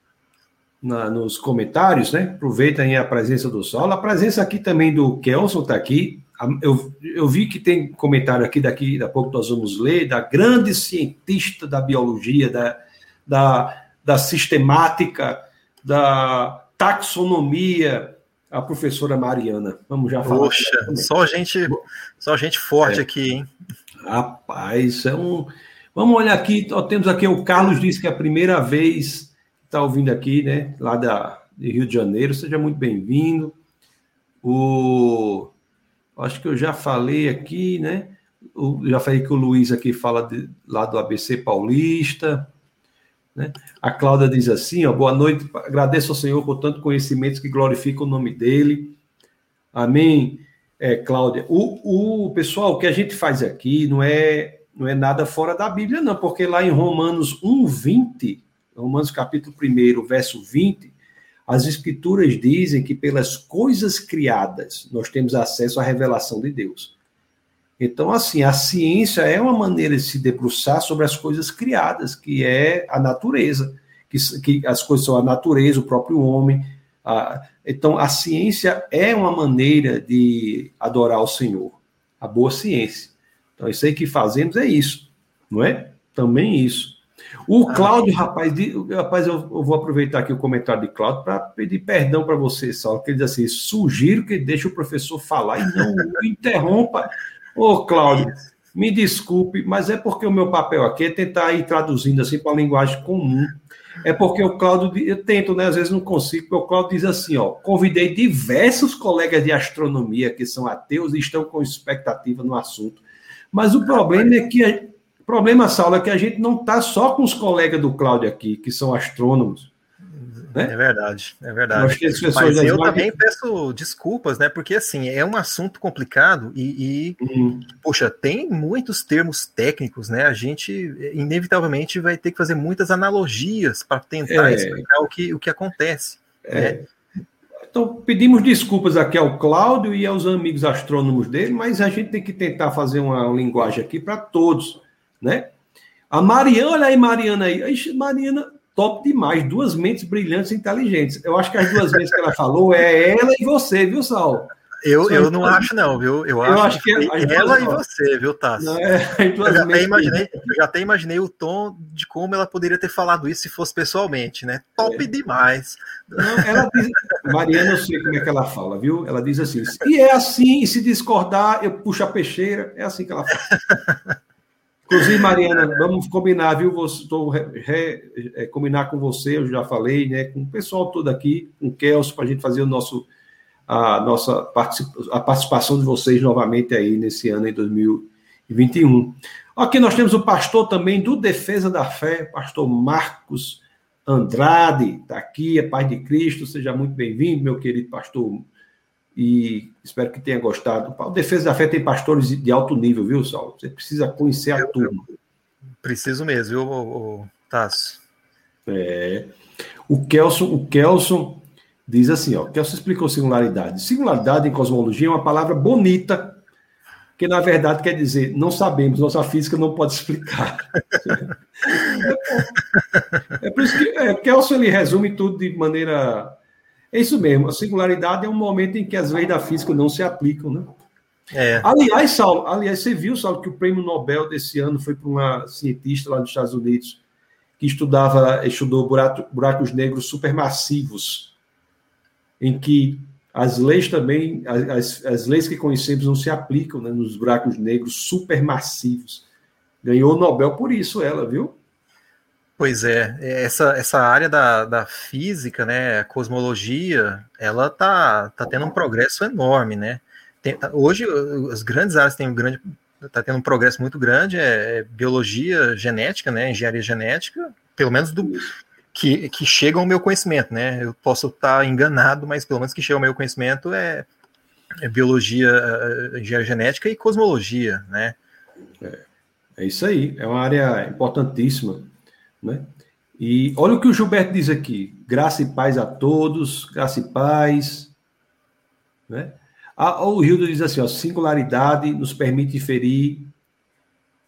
na, nos comentários, né? Aproveitem a presença do Saulo. A presença aqui também do Kelson está aqui. Eu, eu vi que tem comentário aqui, daqui a pouco nós vamos ler, da grande cientista da biologia, da, da, da sistemática, da taxonomia, a professora Mariana. Vamos já falar. Poxa, só gente, só gente forte é. aqui, hein? Rapaz, é um. Vamos olhar aqui, ó, temos aqui o Carlos disse que é a primeira vez que está ouvindo aqui, né? Lá da, de Rio de Janeiro, seja muito bem-vindo. O acho que eu já falei aqui, né? O, já falei que o Luiz aqui fala de, lá do ABC Paulista. Né? A Cláudia diz assim: ó, boa noite, agradeço ao Senhor por tanto conhecimentos que glorificam o nome dele. Amém, é, Cláudia. O, o pessoal, o que a gente faz aqui não é, não é nada fora da Bíblia, não, porque lá em Romanos 1, 20, Romanos capítulo 1, verso 20, as Escrituras dizem que pelas coisas criadas nós temos acesso à revelação de Deus. Então, assim, a ciência é uma maneira de se debruçar sobre as coisas criadas, que é a natureza, que, que as coisas são a natureza, o próprio homem. A, então, a ciência é uma maneira de adorar o Senhor, a boa ciência. Então, isso aí que fazemos é isso, não é? Também isso. O ah, Cláudio, rapaz, rapaz, eu, eu, vou aproveitar aqui o comentário de Cláudio para pedir perdão para você, Saulo, que ele diz assim: sugiro que deixe o professor falar e não interrompa Ô, Cláudio, me desculpe, mas é porque o meu papel aqui é tentar ir traduzindo assim para a linguagem comum. É porque o Cláudio, eu tento, né? Às vezes não consigo, porque o Cláudio diz assim: ó, convidei diversos colegas de astronomia que são ateus e estão com expectativa no assunto. Mas o problema é que. O problema, Saulo, é que a gente não está só com os colegas do Cláudio aqui, que são astrônomos. Né? É verdade, é verdade. Mas eu também peço desculpas, né? Porque assim, é um assunto complicado e, e uhum. poxa, tem muitos termos técnicos, né? A gente inevitavelmente vai ter que fazer muitas analogias para tentar é. explicar o que, o que acontece. É. Né? Então, pedimos desculpas aqui ao Cláudio e aos amigos astrônomos dele, mas a gente tem que tentar fazer uma linguagem aqui para todos, né? A Mariana, olha aí, Mariana aí. Mariana, top demais, duas mentes brilhantes e inteligentes. Eu acho que as duas vezes que ela falou é ela e você, viu, Sal? Eu, eu não acho, não, viu? Eu, eu acho, que, que ela e você, viu, Tassi? É, eu, já até imaginei, eu já até imaginei o tom de como ela poderia ter falado isso se fosse pessoalmente, né? Top é. demais. Não, ela diz, Mariana, eu sei como é que ela fala, viu? Ela diz assim: e é assim, e se discordar, eu puxo a peixeira. É assim que ela fala. Inclusive, Mariana, vamos combinar, viu? Estou é, combinar com você, eu já falei, né? Com o pessoal todo aqui, com o Kelso, para a gente fazer o nosso, a nossa a participação de vocês novamente aí nesse ano, em 2021. Aqui nós temos o pastor também do Defesa da Fé, pastor Marcos Andrade, está aqui, é Pai de Cristo, seja muito bem-vindo, meu querido pastor e espero que tenha gostado. O Defesa da Fé tem pastores de alto nível, viu, Saulo? Você precisa conhecer a eu, turma. Preciso mesmo, viu, o, Tasso? É. O Kelson, o Kelson diz assim, ó, Kelson explicou singularidade. Singularidade em cosmologia é uma palavra bonita, que na verdade quer dizer não sabemos, nossa física não pode explicar. é, por isso que é, Kelson ele resume tudo de maneira é isso mesmo, a singularidade é um momento em que as leis da física não se aplicam, né? É. Aliás, Saulo, aliás, você viu, Saulo, que o prêmio Nobel desse ano foi para uma cientista lá nos Estados Unidos que estudava, estudou buraco, buracos negros supermassivos, em que as leis também, as, as leis que conhecemos não se aplicam né, nos buracos negros supermassivos. Ganhou o Nobel por isso, ela, viu? Pois é, essa, essa área da, da física, né, cosmologia, ela tá, tá tendo um progresso enorme, né? Tem, tá, hoje, as grandes áreas têm um grande, tá tendo um progresso muito grande, é, é biologia genética, né, engenharia genética, pelo menos do que, que chega ao meu conhecimento, né? Eu posso estar enganado, mas pelo menos que chega ao meu conhecimento é, é biologia, é, engenharia genética e cosmologia, né? É, é isso aí, é uma área importantíssima. Né? E olha o que o Gilberto diz aqui: graça e paz a todos, graça e paz. Né? Ah, o Hildo diz assim: ó, singularidade nos permite inferir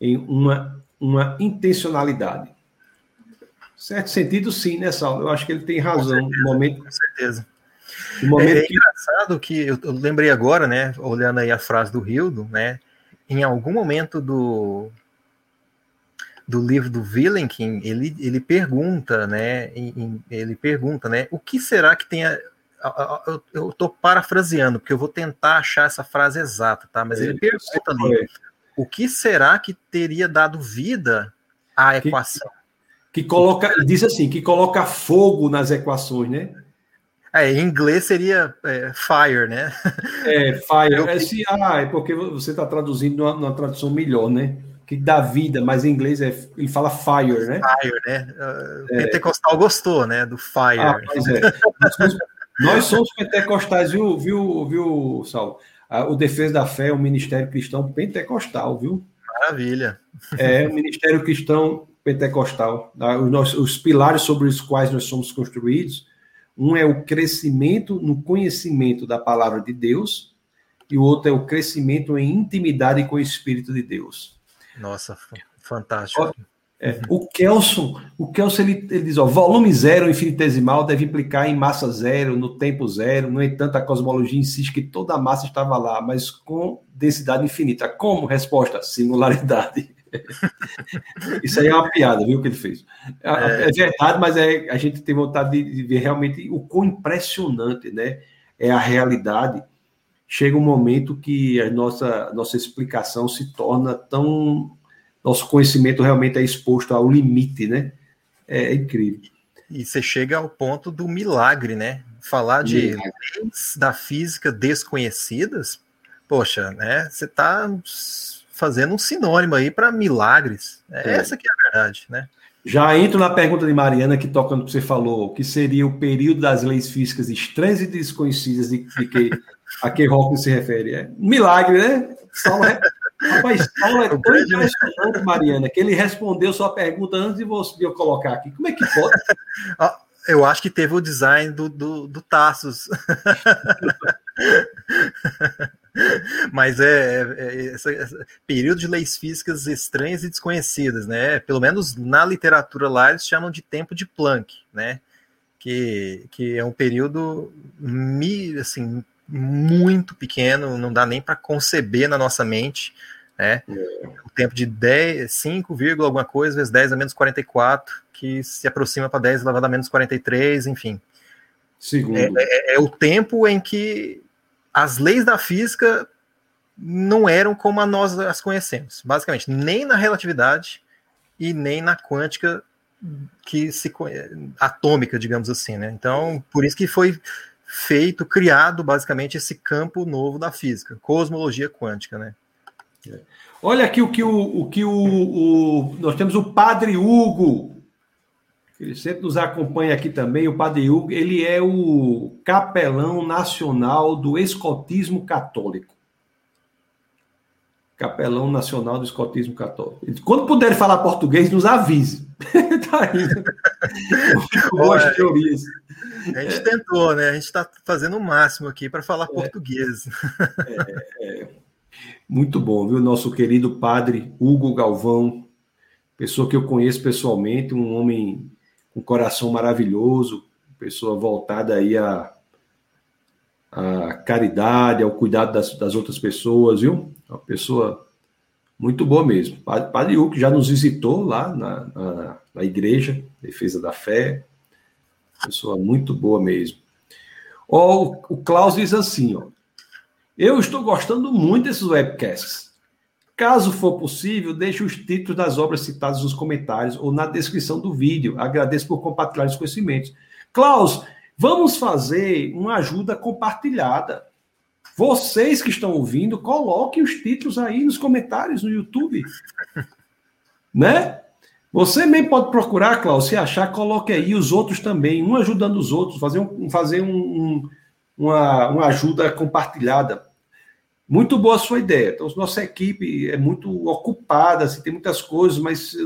em uma, uma intencionalidade. Certo sentido, sim, né, Saulo? Eu acho que ele tem razão. Com certeza. No momento, com certeza. No momento é, é que... engraçado que eu, eu lembrei agora, né, olhando aí a frase do Hildo, né, em algum momento do, do livro do Willenkin, ele, ele pergunta, né? Ele pergunta, né? O que será que tenha. Eu estou parafraseando, porque eu vou tentar achar essa frase exata, tá? Mas ele, ele pergunta ali: o que será que teria dado vida à equação? Que, que coloca, diz assim, que coloca fogo nas equações, né? É, em inglês seria é, fire, né? É, fire. É, se, ah, é porque você está traduzindo numa, numa tradução melhor, né? Que dá vida, mas em inglês é, ele fala fire, né? Fire, né? Uh, é. Pentecostal gostou, né? Do fire. Ah, pois é. Nós somos pentecostais, viu, viu, viu, Saulo? O Defesa da Fé é um ministério cristão pentecostal, viu? Maravilha. É um ministério cristão pentecostal. Os, nossos, os pilares sobre os quais nós somos construídos, um é o crescimento no conhecimento da palavra de Deus, e o outro é o crescimento em intimidade com o Espírito de Deus. Nossa, fantástico. É, o Kelson, o Kelson ele, ele, diz: ó, volume zero infinitesimal deve implicar em massa zero, no tempo zero. No entanto, a cosmologia insiste que toda a massa estava lá, mas com densidade infinita. Como? Resposta: singularidade. Isso aí é uma piada, viu, que ele fez. É, é, é verdade, mas é, a gente tem vontade de, de ver realmente o quão impressionante né, é a realidade chega um momento que a nossa, nossa explicação se torna tão. Nosso conhecimento realmente é exposto ao limite, né? É, incrível. E você chega ao ponto do milagre, né? Falar de milagre. leis da física desconhecidas, poxa, né? Você está fazendo um sinônimo aí para milagres. É, é, essa que é a verdade, né? Já entro na pergunta de Mariana, que tocando que você falou, que seria o período das leis físicas estranhas e desconhecidas de, de que a que Hawking se refere. É milagre, né? Saulo é, rapaz, Saulo é tão impressionante, Mariana, que ele respondeu sua pergunta antes de, você, de eu colocar aqui. Como é que pode? Ah, eu acho que teve o design do, do, do Tassos. Mas é, é, é período de leis físicas estranhas e desconhecidas, né? Pelo menos na literatura lá eles chamam de tempo de Planck, né? Que, que é um período assim muito pequeno, não dá nem para conceber na nossa mente, né? É. O tempo de 10, 5, alguma coisa, vezes 10 a menos 44, que se aproxima para 10 elevado a menos 43, enfim. Segundo. É, é, é, o tempo em que as leis da física não eram como nós as conhecemos, basicamente, nem na relatividade e nem na quântica que se atômica, digamos assim, né? Então, por isso que foi feito, criado basicamente esse campo novo da física, cosmologia quântica, né? Olha aqui o que o, o que o, o, nós temos o Padre Hugo, ele sempre nos acompanha aqui também. O Padre Hugo, ele é o capelão nacional do escotismo católico. Capelão nacional do escotismo católico. Quando puder falar português, nos avise. tá indo. Boas teorias. A gente tentou, né? A gente está fazendo o máximo aqui para falar é. português. É, é. Muito bom, viu? Nosso querido padre Hugo Galvão, pessoa que eu conheço pessoalmente, um homem com coração maravilhoso, pessoa voltada aí à, à caridade, ao cuidado das, das outras pessoas, viu? Uma pessoa muito boa mesmo. Padre, Hugo já nos visitou lá na, na, na igreja, Defesa da Fé, Pessoa muito boa mesmo. Ó, o Klaus diz assim, ó. Eu estou gostando muito desses webcasts. Caso for possível, deixe os títulos das obras citadas nos comentários ou na descrição do vídeo. Agradeço por compartilhar os conhecimentos. Klaus, vamos fazer uma ajuda compartilhada. Vocês que estão ouvindo, coloquem os títulos aí nos comentários no YouTube. né? Você mesmo pode procurar, Klaus, se achar, coloque aí os outros também, um ajudando os outros, fazer, um, fazer um, um, uma, uma ajuda compartilhada. Muito boa a sua ideia. Então, nossa equipe é muito ocupada, assim, tem muitas coisas, mas,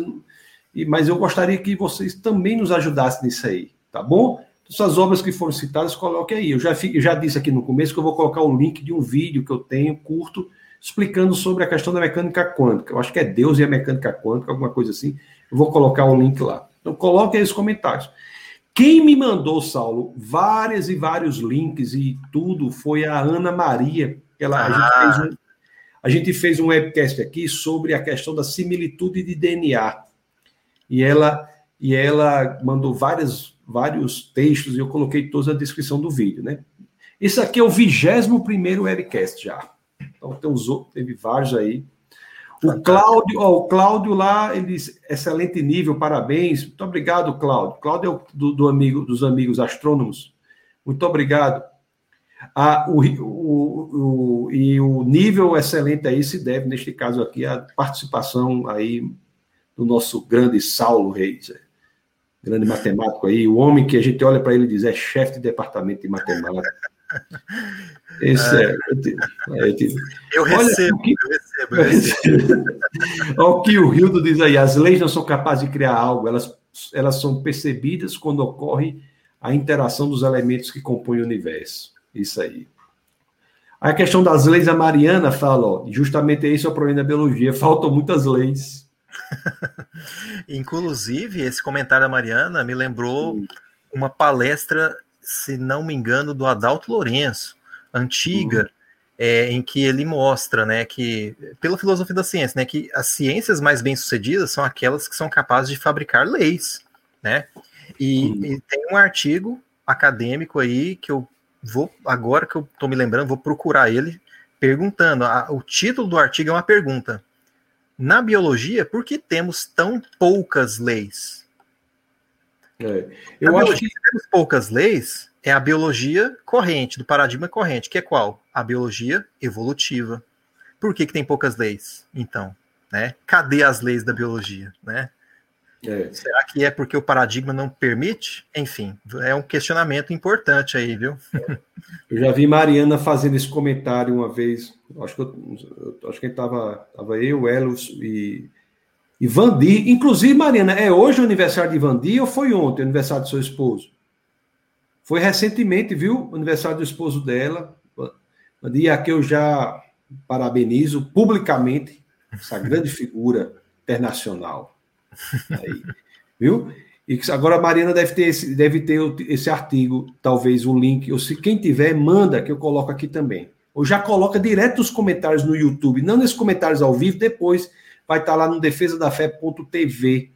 mas eu gostaria que vocês também nos ajudassem nisso aí, tá bom? Essas obras que foram citadas, coloque aí. Eu já, já disse aqui no começo que eu vou colocar o link de um vídeo que eu tenho curto explicando sobre a questão da mecânica quântica. Eu acho que é Deus e a mecânica quântica, alguma coisa assim. Eu vou colocar o link lá. Então, coloque aí os comentários. Quem me mandou, Saulo, várias e vários links e tudo foi a Ana Maria. Ela, ah. a, gente fez um, a gente fez um webcast aqui sobre a questão da similitude de DNA. E ela, e ela mandou várias, vários textos e eu coloquei todos na descrição do vídeo, né? Esse aqui é o 21 primeiro webcast já. Então tem os, teve vários aí. O Cláudio, ó, o Cláudio lá, ele excelente nível, parabéns. Muito obrigado, Cláudio. Cláudio é o, do, do, amigo, dos amigos astrônomos. Muito obrigado. Ah, o, o, o, e o nível excelente aí se deve, neste caso aqui, à participação aí do nosso grande Saulo Reis, grande matemático aí, o homem que a gente olha para ele e diz é chefe de departamento de matemática. Esse é. é, é eu, recebo, que, eu recebo, Olha o que o Rildo diz aí: as leis não são capazes de criar algo, elas, elas são percebidas quando ocorre a interação dos elementos que compõem o universo. Isso aí. A questão das leis, a Mariana fala, ó, justamente esse é o problema da biologia, faltam muitas leis. Inclusive, esse comentário da Mariana me lembrou uma palestra, se não me engano, do Adalto Lourenço, antiga, uhum. é, em que ele mostra, né, que pela filosofia da ciência, né, que as ciências mais bem sucedidas são aquelas que são capazes de fabricar leis, né? E, uhum. e tem um artigo acadêmico aí que eu vou agora que eu estou me lembrando, vou procurar ele perguntando. A, o título do artigo é uma pergunta. Na biologia, por que temos tão poucas leis? É, eu Na acho biologia, que temos poucas leis é a biologia corrente, do paradigma corrente, que é qual? A biologia evolutiva. Por que, que tem poucas leis? Então, né? Cadê as leis da biologia, né? É. Será que é porque o paradigma não permite? Enfim, é um questionamento importante aí, viu? Eu já vi Mariana fazendo esse comentário uma vez. Acho que eu, acho que estava tava eu, Elos e, e Vandi. Inclusive, Mariana, é hoje o aniversário de Vandi ou foi ontem o aniversário do seu esposo? Foi recentemente, viu? O aniversário do esposo dela. Um dia que eu já parabenizo publicamente essa grande figura internacional. Aí, viu? E agora a Marina deve ter esse, deve ter esse artigo, talvez o link. Ou se quem tiver, manda que eu coloco aqui também. Ou já coloca direto os comentários no YouTube, não nesses comentários ao vivo, depois vai estar lá no defesadafé.tv.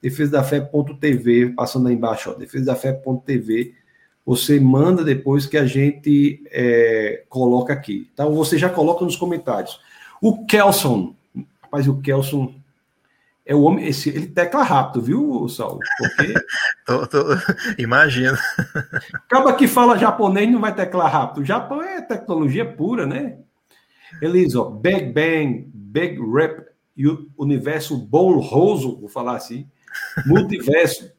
Defesadafé.tv, passando aí embaixo, ó, defesadafé.tv você manda depois que a gente é, coloca aqui. Então você já coloca nos comentários. O Kelson, rapaz, o Kelson é o homem, esse, ele tecla rápido, viu, Saulo? Porque. tô, tô, imagina. Acaba que fala japonês não vai teclar rápido. O Japão é tecnologia pura, né? Elisa, ó, Big Bang, Big Rap, e o universo bolroso, vou falar assim, multiverso,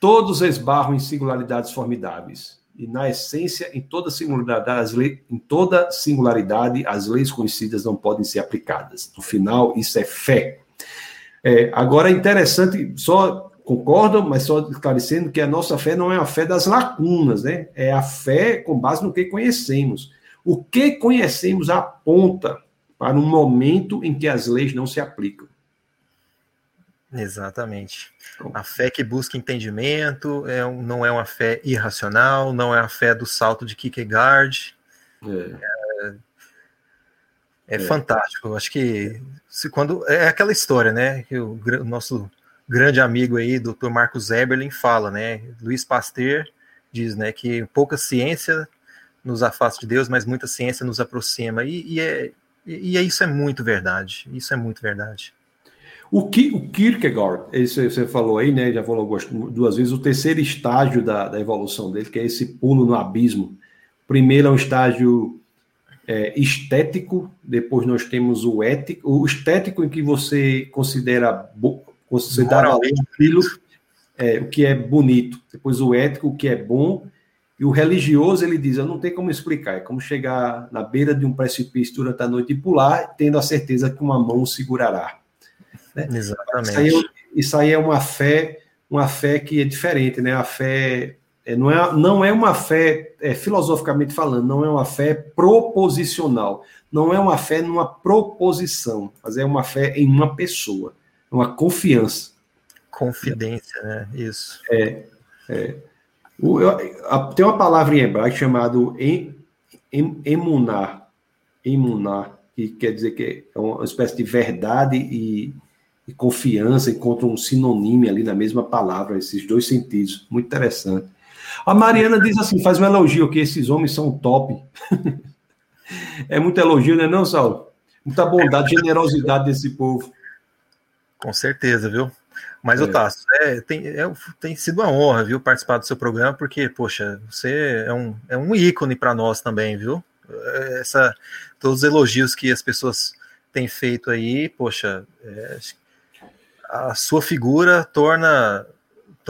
Todos esbarram em singularidades formidáveis. E, na essência, em toda singularidade, as leis, em toda singularidade, as leis conhecidas não podem ser aplicadas. No final, isso é fé. É, agora, é interessante, só concordo, mas só esclarecendo que a nossa fé não é a fé das lacunas, né? É a fé com base no que conhecemos. O que conhecemos aponta para um momento em que as leis não se aplicam. Exatamente. A fé que busca entendimento é, não é uma fé irracional, não é a fé do salto de Kierkegaard. É, é, é, é. fantástico. Acho que se quando é aquela história, né? Que o, o nosso grande amigo aí, Dr. Marcos Eberlin, fala, né? Luiz Pasteur diz, né, que pouca ciência nos afasta de Deus, mas muita ciência nos aproxima. E, e é E, e isso é muito verdade. Isso é muito verdade. O, que, o Kierkegaard, esse você falou aí, né? Já falou duas vezes, o terceiro estágio da, da evolução dele, que é esse pulo no abismo. Primeiro é um estágio é, estético, depois nós temos o ético, o estético em que você considera valor aquilo é, o que é bonito, depois o ético, o que é bom, e o religioso ele diz, eu não tenho como explicar, é como chegar na beira de um precipício durante a noite e pular, tendo a certeza que uma mão segurará. Né? Exatamente. Isso aí, é, isso aí, é, uma fé, uma fé que é diferente, né? A fé é, não, é, não é uma fé, é, filosoficamente falando, não é uma fé proposicional, não é uma fé numa proposição, mas é uma fé em uma pessoa, uma confiança. Confidência, né? Isso. É. é. O, eu, a, tem uma palavra em hebraico chamada em, em, emunar, emunar, que quer dizer que é uma espécie de verdade e, e confiança, encontram um sinônimo ali na mesma palavra, esses dois sentidos. Muito interessante. A Mariana diz assim, faz um elogio, que esses homens são top. é muito elogio, né não, Saulo? Muita bondade, generosidade desse povo. Com certeza, viu? Mas, é. Otávio, é, tem, é, tem sido uma honra, viu, participar do seu programa, porque, poxa, você é um, é um ícone para nós também, viu? Essa, todos os elogios que as pessoas têm feito aí, poxa, é, a sua figura torna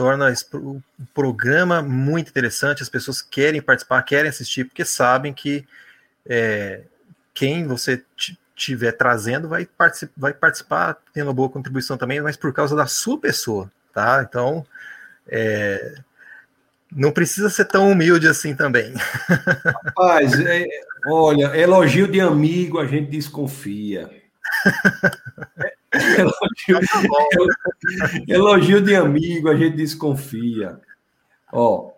torna o programa muito interessante, as pessoas querem participar, querem assistir, porque sabem que é, quem você estiver trazendo vai, particip, vai participar, tendo uma boa contribuição também, mas por causa da sua pessoa, tá? Então, é, não precisa ser tão humilde assim também. Rapaz, é, olha, elogio de amigo a gente desconfia. elogio, elogio de amigo a gente desconfia. Ó,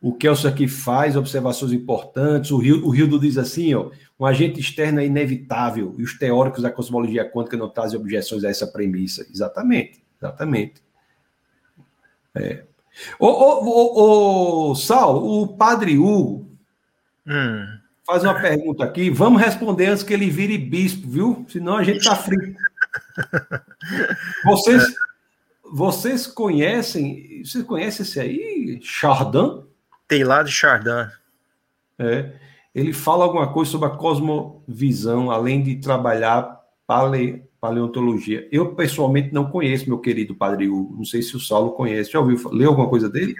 o Kelso aqui faz observações importantes. O Rio, o Rildo diz assim: ó, um agente externo é inevitável e os teóricos da cosmologia quântica não trazem objeções a essa premissa. Exatamente, exatamente. É. Ô, ô, ô, ô, Saulo, o padre Hugo hum. faz uma pergunta aqui. Vamos responder antes que ele vire bispo, viu? Senão a gente tá frio. Vocês, vocês conhecem, vocês conhecem esse aí, Chardin? Teilhard de Chardin. É, ele fala alguma coisa sobre a cosmovisão, além de trabalhar pale, paleontologia. Eu, pessoalmente, não conheço meu querido Padre Hugo. Não sei se o Saulo conhece. Já ouviu, leu alguma coisa dele?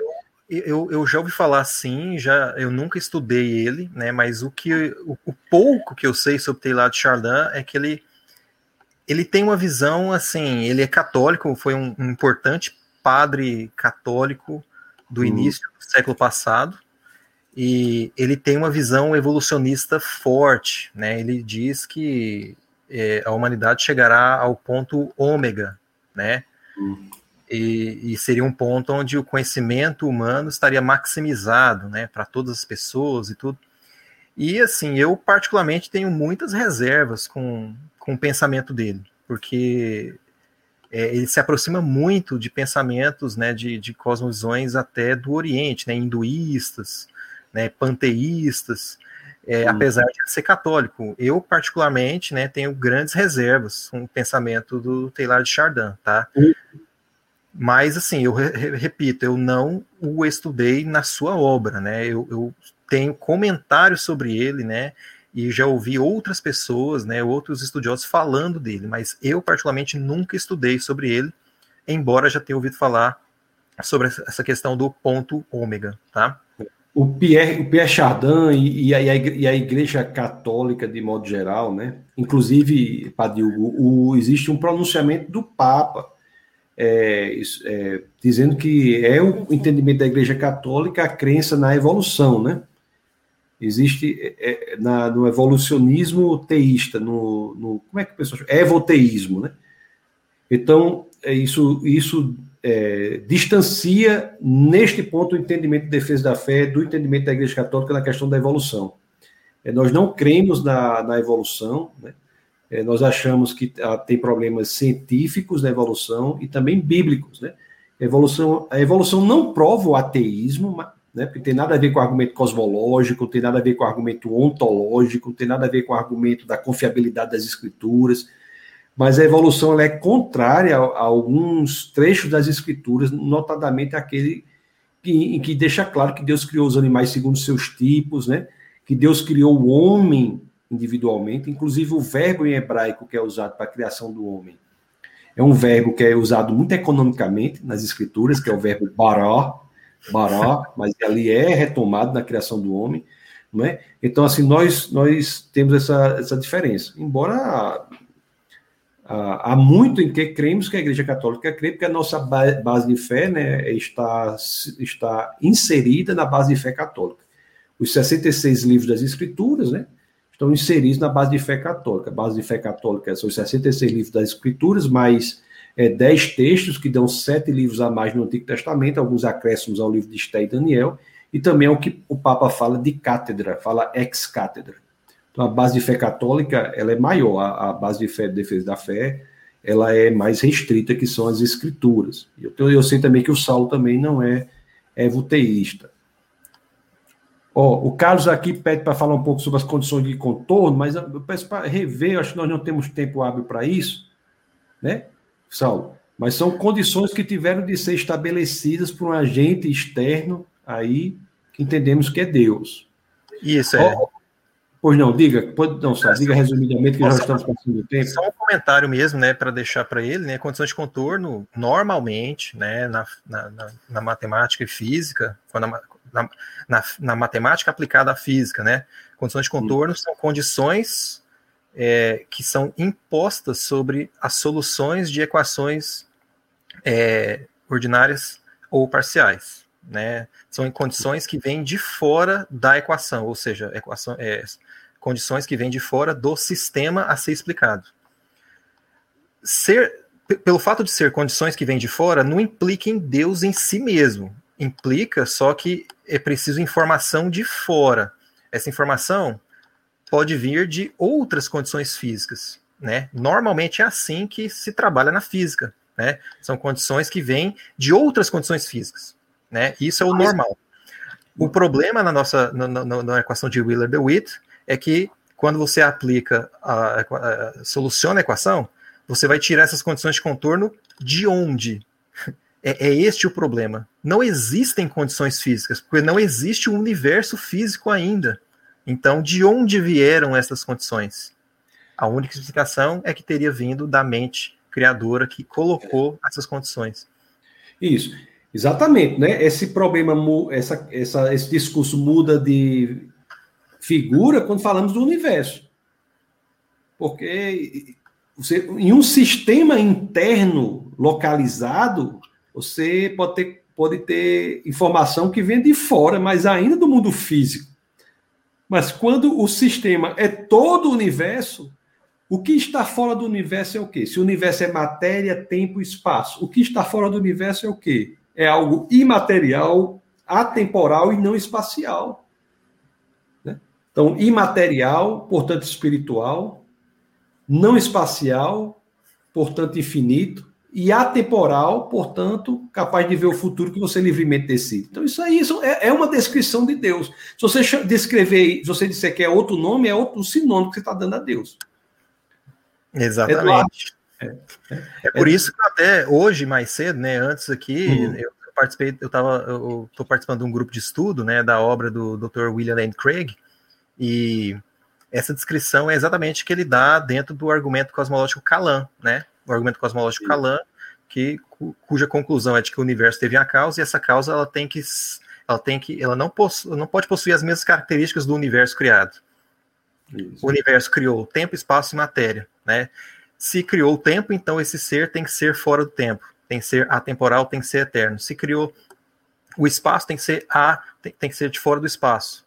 Eu, eu, eu já ouvi falar sim, já, eu nunca estudei ele, né, mas o, que, o, o pouco que eu sei sobre Teilhard de Chardin é que ele, ele tem uma visão, assim, ele é católico, foi um, um importante padre católico do hum. início do século passado, e ele tem uma visão evolucionista forte, né? Ele diz que é, a humanidade chegará ao ponto ômega, né? Hum. E, e, seria um ponto onde o conhecimento humano estaria maximizado, né, para todas as pessoas e tudo. E assim, eu particularmente tenho muitas reservas com, com o pensamento dele, porque é, ele se aproxima muito de pensamentos, né, de, de cosmovisões até do Oriente, né, hinduístas, né, panteístas, é, hum. apesar de ser católico. Eu, particularmente, né, tenho grandes reservas com o pensamento do Taylor de Chardin, tá? Hum. Mas, assim, eu re repito, eu não o estudei na sua obra, né? Eu, eu tenho comentários sobre ele, né? E já ouvi outras pessoas, né, outros estudiosos falando dele, mas eu particularmente nunca estudei sobre ele, embora já tenha ouvido falar sobre essa questão do ponto ômega, tá? O Pierre, o Pierre Chardin e, e, a, e, a, Igreja Católica de modo geral, né? Inclusive, Padre Hugo, o, existe um pronunciamento do Papa é, é, dizendo que é o entendimento da Igreja Católica a crença na evolução, né? Existe é, é, na, no evolucionismo teísta, no, no, como é que o pessoal chama? Evoteísmo, né? Então, é isso, isso é, distancia, neste ponto, o entendimento de defesa da fé do entendimento da Igreja Católica na questão da evolução. É, nós não cremos na, na evolução, né? É, nós achamos que ah, tem problemas científicos na evolução e também bíblicos, né? Evolução, a evolução não prova o ateísmo, né? Porque tem nada a ver com argumento cosmológico, tem nada a ver com argumento ontológico, tem nada a ver com argumento da confiabilidade das escrituras. Mas a evolução é contrária a, a alguns trechos das escrituras, notadamente aquele que, em que deixa claro que Deus criou os animais segundo seus tipos, né? Que Deus criou o homem individualmente, inclusive o verbo em hebraico que é usado para a criação do homem. É um verbo que é usado muito economicamente nas escrituras, que é o verbo bará, Bará, mas ali é retomado na criação do homem, não é? Então, assim, nós, nós temos essa, essa diferença. Embora há, muito em que cremos que a Igreja Católica crê, porque a nossa base de fé né, está, está inserida na base de fé católica. Os 66 livros das Escrituras, né? Estão inseridos na base de fé católica. A base de fé católica são os 66 livros das Escrituras, mais é, dez textos, que dão sete livros a mais no Antigo Testamento, alguns acréscimos ao livro de Esté e Daniel, e também é o que o Papa fala de cátedra, fala ex-cátedra. Então, a base de fé católica ela é maior, a, a base de fé de defesa da fé ela é mais restrita, que são as escrituras. Eu, eu sei também que o Saulo também não é evoteísta. Ó, o Carlos aqui pede para falar um pouco sobre as condições de contorno, mas eu peço para rever, acho que nós não temos tempo hábil para isso, né? Saulo, mas são condições que tiveram de ser estabelecidas por um agente externo aí que entendemos que é Deus. Isso é. Oh, pois não, diga, pode não, só, diga resumidamente que Nossa, já estamos passando o tempo. Só um comentário mesmo, né, para deixar para ele, né, condições de contorno, normalmente, né, na, na, na, matemática e física, quando a, na, na, na, matemática aplicada à física, né, condições de contorno são condições é, que são impostas sobre as soluções de equações é, ordinárias ou parciais. Né? São em condições que vêm de fora da equação, ou seja, equação, é, condições que vêm de fora do sistema a ser explicado. Ser, pelo fato de ser condições que vêm de fora, não implica em Deus em si mesmo. Implica só que é preciso informação de fora. Essa informação pode vir de outras condições físicas, né? Normalmente é assim que se trabalha na física, né? São condições que vêm de outras condições físicas, né? Isso é o normal. O problema na nossa na, na, na equação de Wheeler-DeWitt é que quando você aplica a, a, a, soluciona a equação, você vai tirar essas condições de contorno de onde? É, é, este o problema. Não existem condições físicas, porque não existe um universo físico ainda. Então, de onde vieram essas condições? A única explicação é que teria vindo da mente criadora que colocou essas condições. Isso, exatamente, né? Esse problema, essa, essa, esse discurso muda de figura quando falamos do universo. Porque você, em um sistema interno localizado, você pode ter, pode ter informação que vem de fora, mas ainda do mundo físico. Mas quando o sistema é todo o universo, o que está fora do universo é o quê? Se o universo é matéria, tempo, espaço, o que está fora do universo é o quê? É algo imaterial, atemporal e não espacial. Né? Então, imaterial, portanto espiritual, não espacial, portanto infinito, e atemporal, portanto, capaz de ver o futuro que você livremente decide. Então, isso aí isso é, é, uma descrição de Deus. Se você descrever, se você disser que é outro nome, é outro sinônimo que você está dando a Deus. Exatamente. É, é, é por isso que até hoje, mais cedo, né, antes aqui, hum. eu participei, eu estava, eu estou participando de um grupo de estudo, né, da obra do Dr. William Lane Craig, e essa descrição é exatamente que ele dá dentro do argumento cosmológico Kalan, né? O argumento cosmológico Kalan, que cuja conclusão é de que o universo teve a causa e essa causa ela tem que ela tem que ela não, possu, não pode possuir as mesmas características do universo criado. Isso. O universo criou tempo, espaço e matéria, né? Se criou o tempo, então esse ser tem que ser fora do tempo, tem que ser atemporal, tem que ser eterno. Se criou o espaço, tem que ser a, tem, tem que ser de fora do espaço.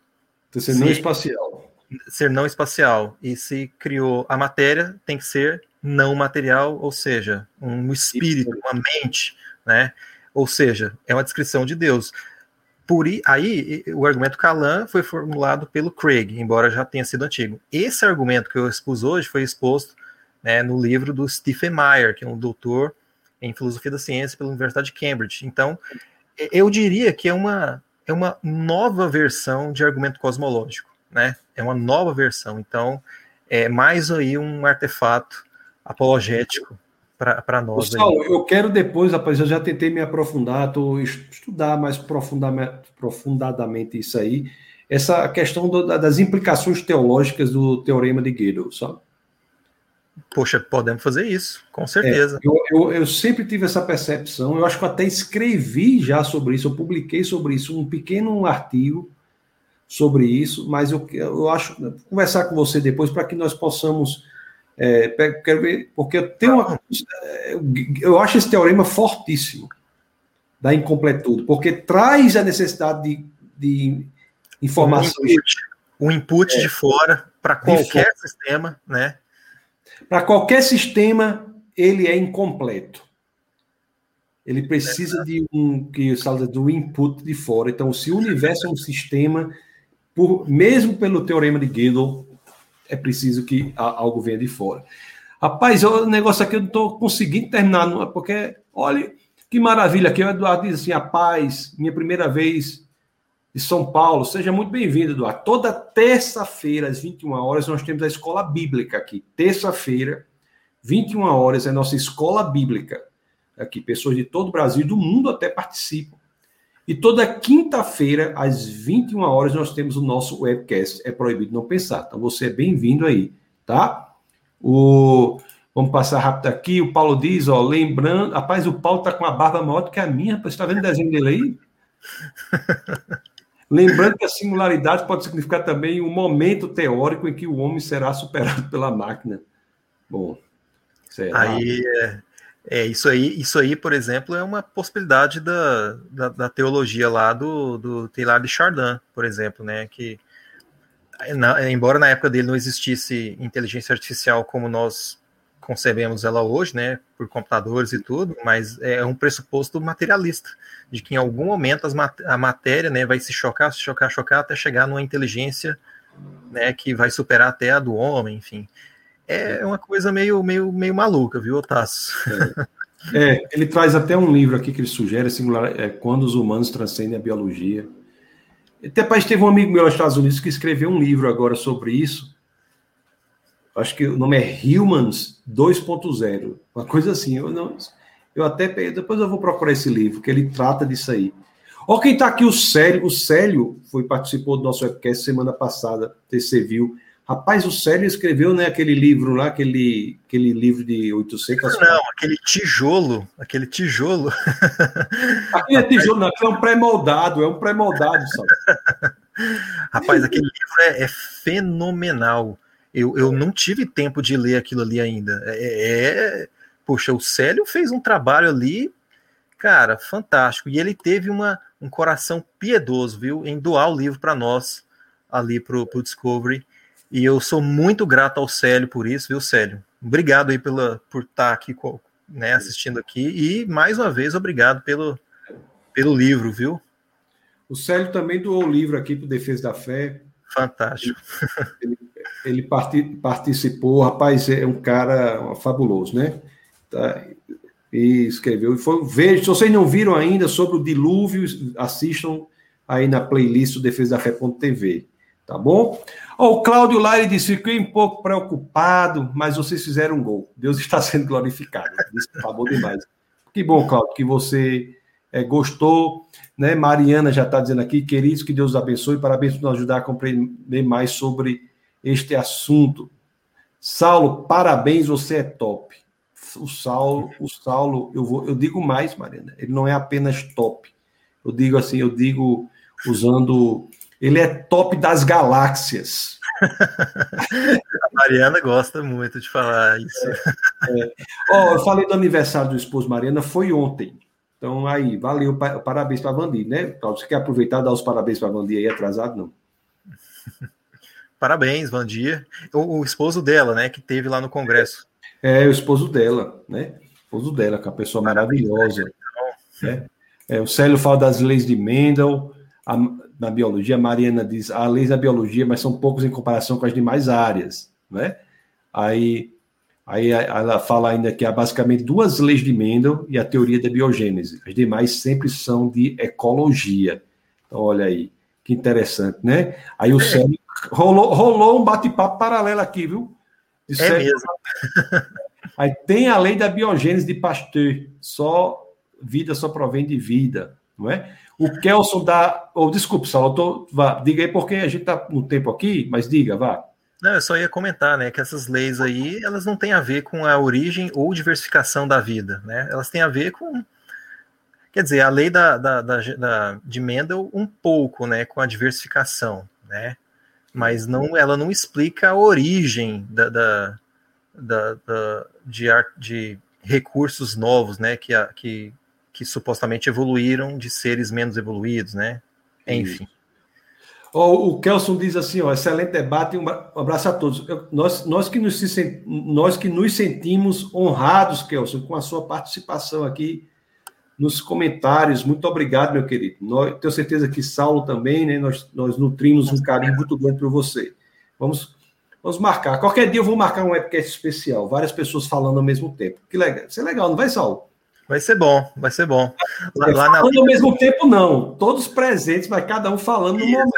Tem que ser se, não espacial. Ser não espacial. E se criou a matéria, tem que ser não material, ou seja, um espírito, uma mente, né? Ou seja, é uma descrição de Deus. Por aí, o argumento Calan foi formulado pelo Craig, embora já tenha sido antigo. Esse argumento que eu expus hoje foi exposto né, no livro do Stephen Meyer, que é um doutor em filosofia da ciência pela Universidade de Cambridge. Então, eu diria que é uma é uma nova versão de argumento cosmológico, né? É uma nova versão. Então, é mais aí um artefato apologético para nós. Pessoal, eu quero depois, rapaz, eu já tentei me aprofundar, tô estudar mais profundadamente isso aí, essa questão do, das implicações teológicas do teorema de Gödel, sabe? Poxa, podemos fazer isso, com certeza. É, eu, eu, eu, sempre tive essa percepção, eu acho que eu até escrevi já sobre isso, eu publiquei sobre isso, um pequeno artigo sobre isso, mas eu, eu acho, conversar com você depois para que nós possamos é, quero ver, porque eu tenho uma, eu acho esse teorema fortíssimo da incompletude, porque traz a necessidade de, de informações. Um input, um input é, de fora para qualquer fora. sistema, né? Para qualquer sistema, ele é incompleto. Ele precisa é de um que fala do input de fora. Então, se o universo é um sistema, por, mesmo pelo teorema de Gödel, é preciso que algo venha de fora. Rapaz, o negócio aqui eu não estou conseguindo terminar, porque, olha, que maravilha aqui. O Eduardo diz assim: a paz, minha primeira vez de São Paulo. Seja muito bem-vindo, Eduardo. Toda terça-feira, às 21 horas, nós temos a escola bíblica aqui. Terça-feira, 21 horas, é nossa escola bíblica. Aqui, pessoas de todo o Brasil do mundo até participam. E toda quinta-feira, às 21 horas, nós temos o nosso webcast. É proibido não pensar. Então, você é bem-vindo aí, tá? O... Vamos passar rápido aqui. O Paulo diz, ó, lembrando. Rapaz, o Paulo tá com a barba maior do que a minha. Você está vendo o desenho dele aí? Lembrando que a singularidade pode significar também um momento teórico em que o homem será superado pela máquina. Bom, será? Aí é é, isso aí, isso aí, por exemplo, é uma possibilidade da, da, da teologia lá do, do Taylor de Chardin, por exemplo, né? Que na, embora na época dele não existisse inteligência artificial como nós concebemos ela hoje, né, por computadores e tudo, mas é um pressuposto materialista, de que em algum momento as, a matéria, né, vai se chocar, se chocar, chocar, até chegar numa inteligência, né, que vai superar até a do homem, enfim é uma coisa meio, meio, meio maluca, viu, Otácio? É. é. ele traz até um livro aqui que ele sugere, singular, é Quando os Humanos Transcendem a Biologia. Até pai teve um amigo meu nos Estados Unidos que escreveu um livro agora sobre isso. Acho que o nome é Humans 2.0, uma coisa assim. Eu não, eu até depois eu vou procurar esse livro que ele trata disso aí. Ó, quem está aqui o Célio, o Célio foi participou do nosso webcast semana passada, você viu. Rapaz, o Célio escreveu né, aquele livro lá, aquele, aquele livro de 800... Não, aquele tijolo, aquele tijolo. Aquele é tijolo, não, aquele é um pré-moldado, é um pré-moldado, sabe? Rapaz, aquele livro é, é, fenomenal. Eu, eu não tive tempo de ler aquilo ali ainda. É, é, Poxa, o Célio fez um trabalho ali, cara, fantástico. E ele teve uma, um coração piedoso, viu, em doar o livro para nós, ali pro, pro Discovery. E eu sou muito grato ao Célio por isso, viu, Célio? Obrigado aí pela, por estar aqui né, assistindo aqui. E, mais uma vez, obrigado pelo, pelo livro, viu? O Célio também doou o livro aqui para Defesa da Fé. Fantástico. Ele, ele participou, rapaz, é um cara fabuloso, né? Tá, e escreveu. E foi, veja, se vocês não viram ainda sobre o dilúvio, assistam aí na playlist do Defesa da Fé.tv. Tá bom? Oh, o Cláudio Lari disse: fiquei um pouco preocupado, mas vocês fizeram um gol. Deus está sendo glorificado. Isso tá bom demais. Que bom, Cláudio, que você é, gostou. Né? Mariana já está dizendo aqui, queridos, que Deus abençoe. Parabéns por nos ajudar a compreender mais sobre este assunto. Saulo, parabéns, você é top. O Saulo, o Saulo, eu vou, eu digo mais, Mariana. Ele não é apenas top. Eu digo assim, eu digo usando ele é top das galáxias. A Mariana gosta muito de falar isso. É, é. Oh, eu falei do aniversário do esposo Mariana, foi ontem. Então, aí, valeu, parabéns para a Vandi, né? Você quer aproveitar e dar os parabéns para a Vandi aí, atrasado, não? Parabéns, Vandi. O, o, esposo dela, né, que teve lá no Congresso. É, o esposo dela, né? O esposo dela, que é uma pessoa maravilhosa. Né? É, o Célio fala das leis de Mendel, a, na biologia, a Mariana diz, há leis da biologia, mas são poucos em comparação com as demais áreas, né? Aí, aí ela fala ainda que há basicamente duas leis de Mendel e a teoria da biogênese. As demais sempre são de ecologia. Olha aí, que interessante, né? Aí o é. Célio rolou, rolou um bate-papo paralelo aqui, viu? De é Célio. mesmo. Aí tem a lei da biogênese de Pasteur, só vida só provém de vida, não é? O Kelson dá. Oh, desculpe, Saulo, vá, diga aí porque a gente está no tempo aqui, mas diga, vá. Não, eu só ia comentar, né, que essas leis aí, elas não têm a ver com a origem ou diversificação da vida, né? Elas têm a ver com, quer dizer, a lei da, da, da, da de Mendel um pouco, né, com a diversificação, né? Mas não, ela não explica a origem da, da, da, da de, de recursos novos, né, que, a, que que supostamente evoluíram de seres menos evoluídos, né? Enfim. Oh, o Kelson diz assim, ó, excelente debate, um abraço a todos. Eu, nós, nós, que nos, nós que nos sentimos honrados, Kelson, com a sua participação aqui nos comentários. Muito obrigado, meu querido. Nós, tenho certeza que Saulo também, né? Nós, nós nutrimos um carinho muito grande por você. Vamos, vamos marcar. Qualquer dia eu vou marcar um webcast especial, várias pessoas falando ao mesmo tempo. Que legal. Isso é legal, não vai, Saulo? Vai ser bom, vai ser bom. Lá, lá na... ao mesmo tempo, não. Todos presentes, mas cada um falando no momento.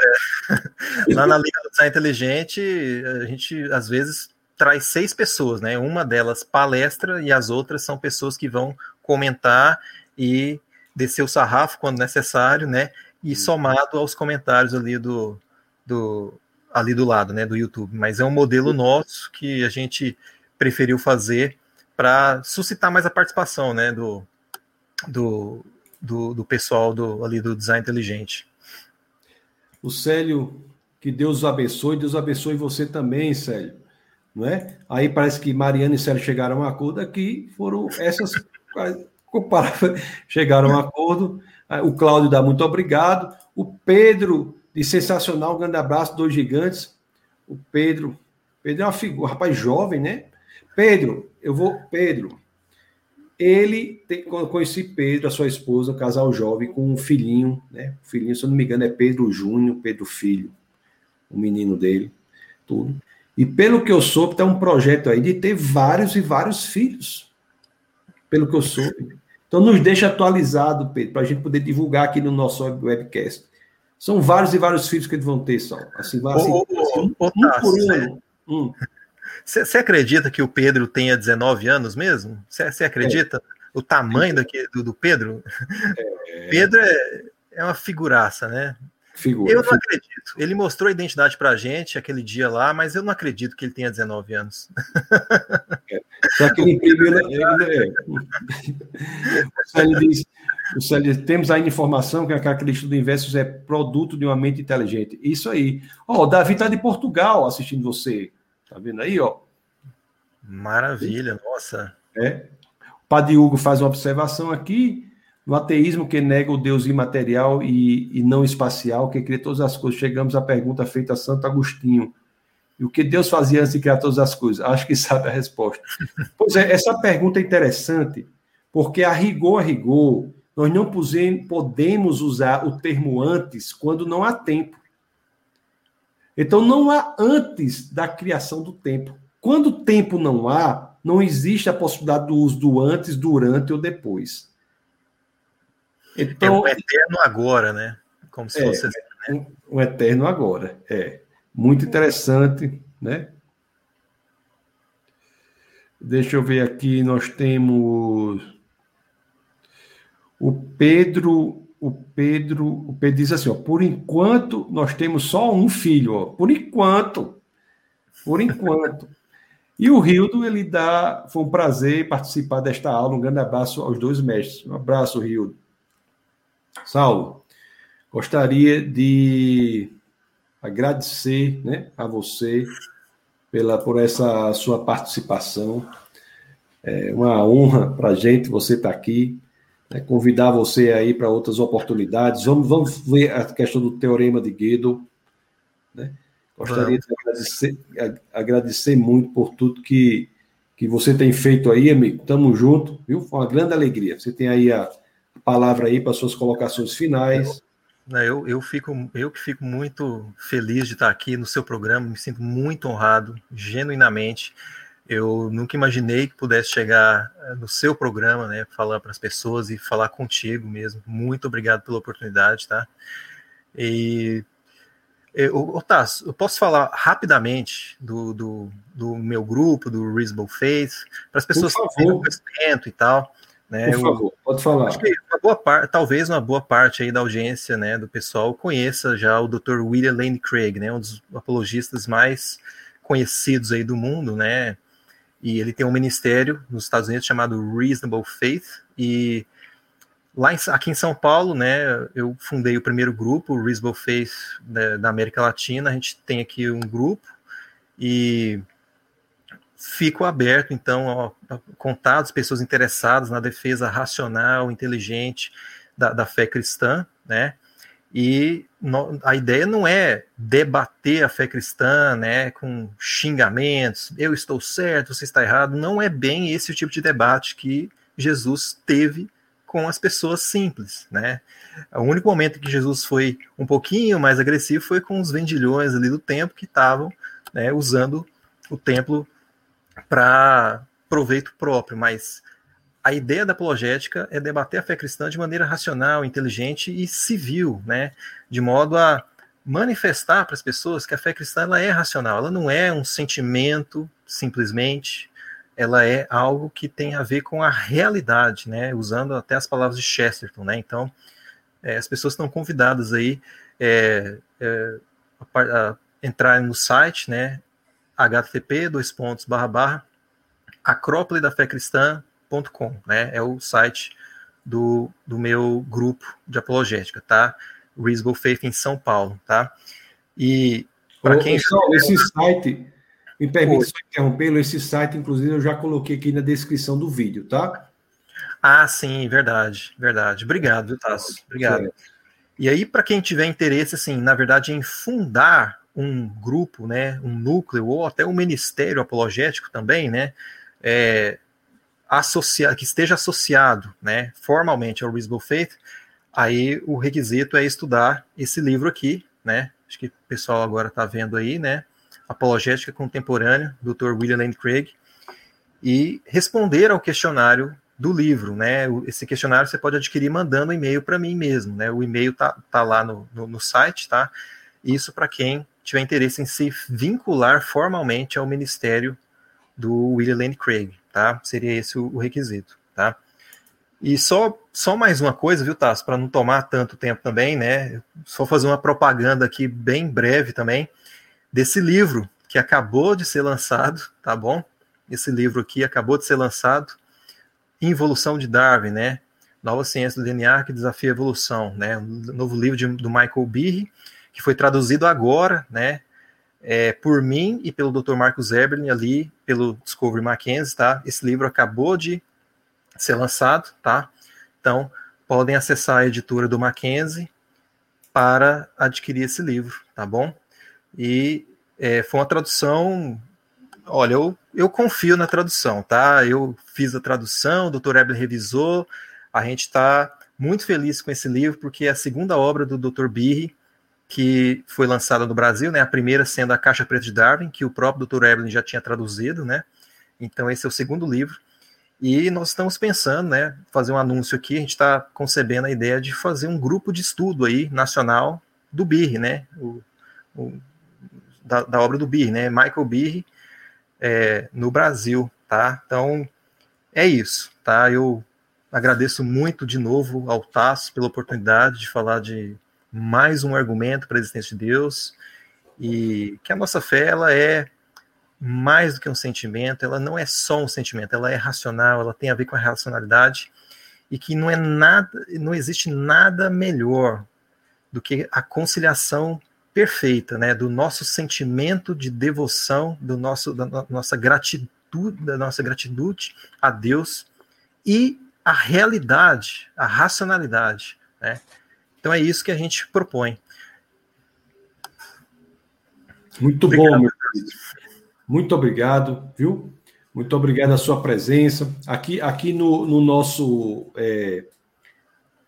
É. Lá na Liga do Design Inteligente, a gente às vezes traz seis pessoas, né? Uma delas palestra e as outras são pessoas que vão comentar e descer o sarrafo quando necessário, né? E somado aos comentários ali do, do ali do lado, né? Do YouTube. Mas é um modelo nosso que a gente preferiu fazer para suscitar mais a participação né, do, do, do, do, pessoal do, ali do design inteligente. O Célio, que Deus abençoe, Deus abençoe você também, Célio. Não é? Aí parece que Mariana e Célio chegaram a um acordo aqui, foram essas. chegaram a um acordo. O Cláudio dá muito obrigado. O Pedro, de sensacional, um grande abraço, dois gigantes. O Pedro, Pedro é uma figura, um rapaz jovem, né? Pedro, eu vou. Pedro, ele tem, quando eu conheci Pedro, a sua esposa, um casal jovem, com um filhinho, né? O filhinho, se eu não me engano, é Pedro Júnior, Pedro Filho, o menino dele, tudo. E pelo que eu soube, tem um projeto aí de ter vários e vários filhos. Pelo que eu soube. Então, nos deixa atualizado, Pedro, para a gente poder divulgar aqui no nosso webcast. São vários e vários filhos que eles vão ter, só. Assim, vai assim, assim, um, tá, por ano. Hum. Você acredita que o Pedro tenha 19 anos mesmo? Você acredita? É. O tamanho daqui, do, do Pedro? É. Pedro é, é uma figuraça, né? Figura, eu não figura. acredito. Ele mostrou a identidade pra gente aquele dia lá, mas eu não acredito que ele tenha 19 anos. É. Só que ele. Ele, o Célio diz: o Célio, temos ainda informação que a característica do inverso é produto de uma mente inteligente. Isso aí. Ó, oh, o Davi está de Portugal assistindo você. Tá vendo aí, ó? Maravilha, nossa. É. O Padre Hugo faz uma observação aqui. No ateísmo que nega o Deus imaterial e, e não espacial, que cria todas as coisas, chegamos à pergunta feita a Santo Agostinho. E o que Deus fazia antes de criar todas as coisas? Acho que sabe a resposta. Pois é, essa pergunta é interessante, porque a rigor, a rigor, nós não podemos usar o termo antes quando não há tempo. Então não há antes da criação do tempo. Quando tempo não há, não existe a possibilidade do uso do antes, durante ou depois. Então, é um eterno agora, né? Como se é, fosse um, um eterno agora. É muito interessante, né? Deixa eu ver aqui, nós temos o Pedro o Pedro, o Pedro diz assim, ó, por enquanto nós temos só um filho, ó, por enquanto, por enquanto. E o Rildo, ele dá, foi um prazer participar desta aula, um grande abraço aos dois mestres. Um abraço, Rildo. Saulo, gostaria de agradecer, né, a você pela por essa sua participação. É uma honra para a gente você estar tá aqui né, convidar você aí para outras oportunidades. Vamos, vamos ver a questão do teorema de Gödel. Né? Gostaria de agradecer, agradecer muito por tudo que, que você tem feito aí, amigo. Tamo junto, viu? Foi uma grande alegria. Você tem aí a palavra aí para suas colocações finais. Eu, eu, fico, eu que fico muito feliz de estar aqui no seu programa, me sinto muito honrado, genuinamente. Eu nunca imaginei que pudesse chegar eh, no seu programa, né, falar para as pessoas e falar contigo mesmo. Muito obrigado pela oportunidade, tá? E eu, Tasso, eu posso falar rapidamente do, do, do, meu grupo, do Reasonable Faith, para as pessoas terem conhecimento e tal. Né? Por favor, eu, pode falar. Acho que uma boa parte, talvez uma boa parte aí da audiência, né, do pessoal conheça já o Dr. William Lane Craig, né, um dos apologistas mais conhecidos aí do mundo, né? E ele tem um ministério nos Estados Unidos chamado Reasonable Faith e lá em, aqui em São Paulo, né, eu fundei o primeiro grupo, o Reasonable Faith da, da América Latina. A gente tem aqui um grupo e fico aberto, então, a contatos, pessoas interessadas na defesa racional, inteligente da, da fé cristã, né? E no, a ideia não é debater a fé cristã, né, com xingamentos, eu estou certo, você está errado. Não é bem esse tipo de debate que Jesus teve com as pessoas simples, né? O único momento que Jesus foi um pouquinho mais agressivo foi com os vendilhões ali do templo que estavam né, usando o templo para proveito próprio, mas a ideia da apologética é debater a fé cristã de maneira racional, inteligente e civil, né? De modo a manifestar para as pessoas que a fé cristã ela é racional, ela não é um sentimento simplesmente, ela é algo que tem a ver com a realidade, né? Usando até as palavras de Chesterton, né? Então, é, as pessoas estão convidadas aí é, é, a, a entrar no site, né? http dois pontos barra barra acrópole da fé cristã.com, né? É o site do, do meu grupo de apologética, tá? Reasonable Faith em São Paulo, tá? E para quem esse site me permite só interrompê-lo, esse site inclusive eu já coloquei aqui na descrição do vídeo, tá? Ah, sim, verdade, verdade. Obrigado, Tasso? Obrigado. E aí, para quem tiver interesse, assim, na verdade, em fundar um grupo, né, um núcleo, ou até um ministério apologético também, né, é, associado, que esteja associado, né, formalmente ao Reasonable Faith, aí o requisito é estudar esse livro aqui, né, acho que o pessoal agora está vendo aí, né, Apologética Contemporânea, Dr. William Lane Craig, e responder ao questionário do livro, né? Esse questionário você pode adquirir mandando e-mail para mim mesmo, né? O e-mail tá, tá lá no, no, no site, tá? Isso para quem tiver interesse em se vincular formalmente ao ministério do William Lane Craig, tá? Seria esse o, requisito, tá? E só, só mais uma coisa, viu, Tasso, para não tomar tanto tempo também, né? Só fazer uma propaganda aqui bem breve também desse livro que acabou de ser lançado, tá bom? Esse livro aqui acabou de ser lançado Involução de Darwin, né? Nova Ciência do DNA que desafia a evolução, né? Um novo livro de, do Michael Behe, que foi traduzido agora, né? É, por mim e pelo Dr. Marcos Eberlin ali, pelo Discovery Mackenzie, tá? Esse livro acabou de ser lançado, tá? Então, podem acessar a editora do Mackenzie para adquirir esse livro, tá bom? E é, foi uma tradução Olha, eu, eu confio na tradução, tá? Eu fiz a tradução, o Dr. Ebler revisou, a gente está muito feliz com esse livro, porque é a segunda obra do Dr. Birri, que foi lançada no Brasil, né? A primeira sendo a Caixa Preta de Darwin, que o próprio Dr. Evelyn já tinha traduzido, né? Então esse é o segundo livro. E nós estamos pensando, né, fazer um anúncio aqui, a gente está concebendo a ideia de fazer um grupo de estudo aí, nacional, do Birri, né? O, o, da, da, obra do Birri, né? Michael Birri, é, no Brasil, tá? Então, é isso, tá? Eu agradeço muito de novo ao Tasso pela oportunidade de falar de mais um argumento para a existência de Deus e que a nossa fé ela é mais do que um sentimento, ela não é só um sentimento, ela é racional, ela tem a ver com a racionalidade e que não é nada, não existe nada melhor do que a conciliação perfeita, né, do nosso sentimento de devoção, do nosso, da nossa gratidão, da nossa gratidão a Deus e a realidade, a racionalidade, né? Então é isso que a gente propõe. Muito obrigado. bom, meu querido. Muito obrigado, viu? Muito obrigado a sua presença. Aqui, aqui no, no nosso é,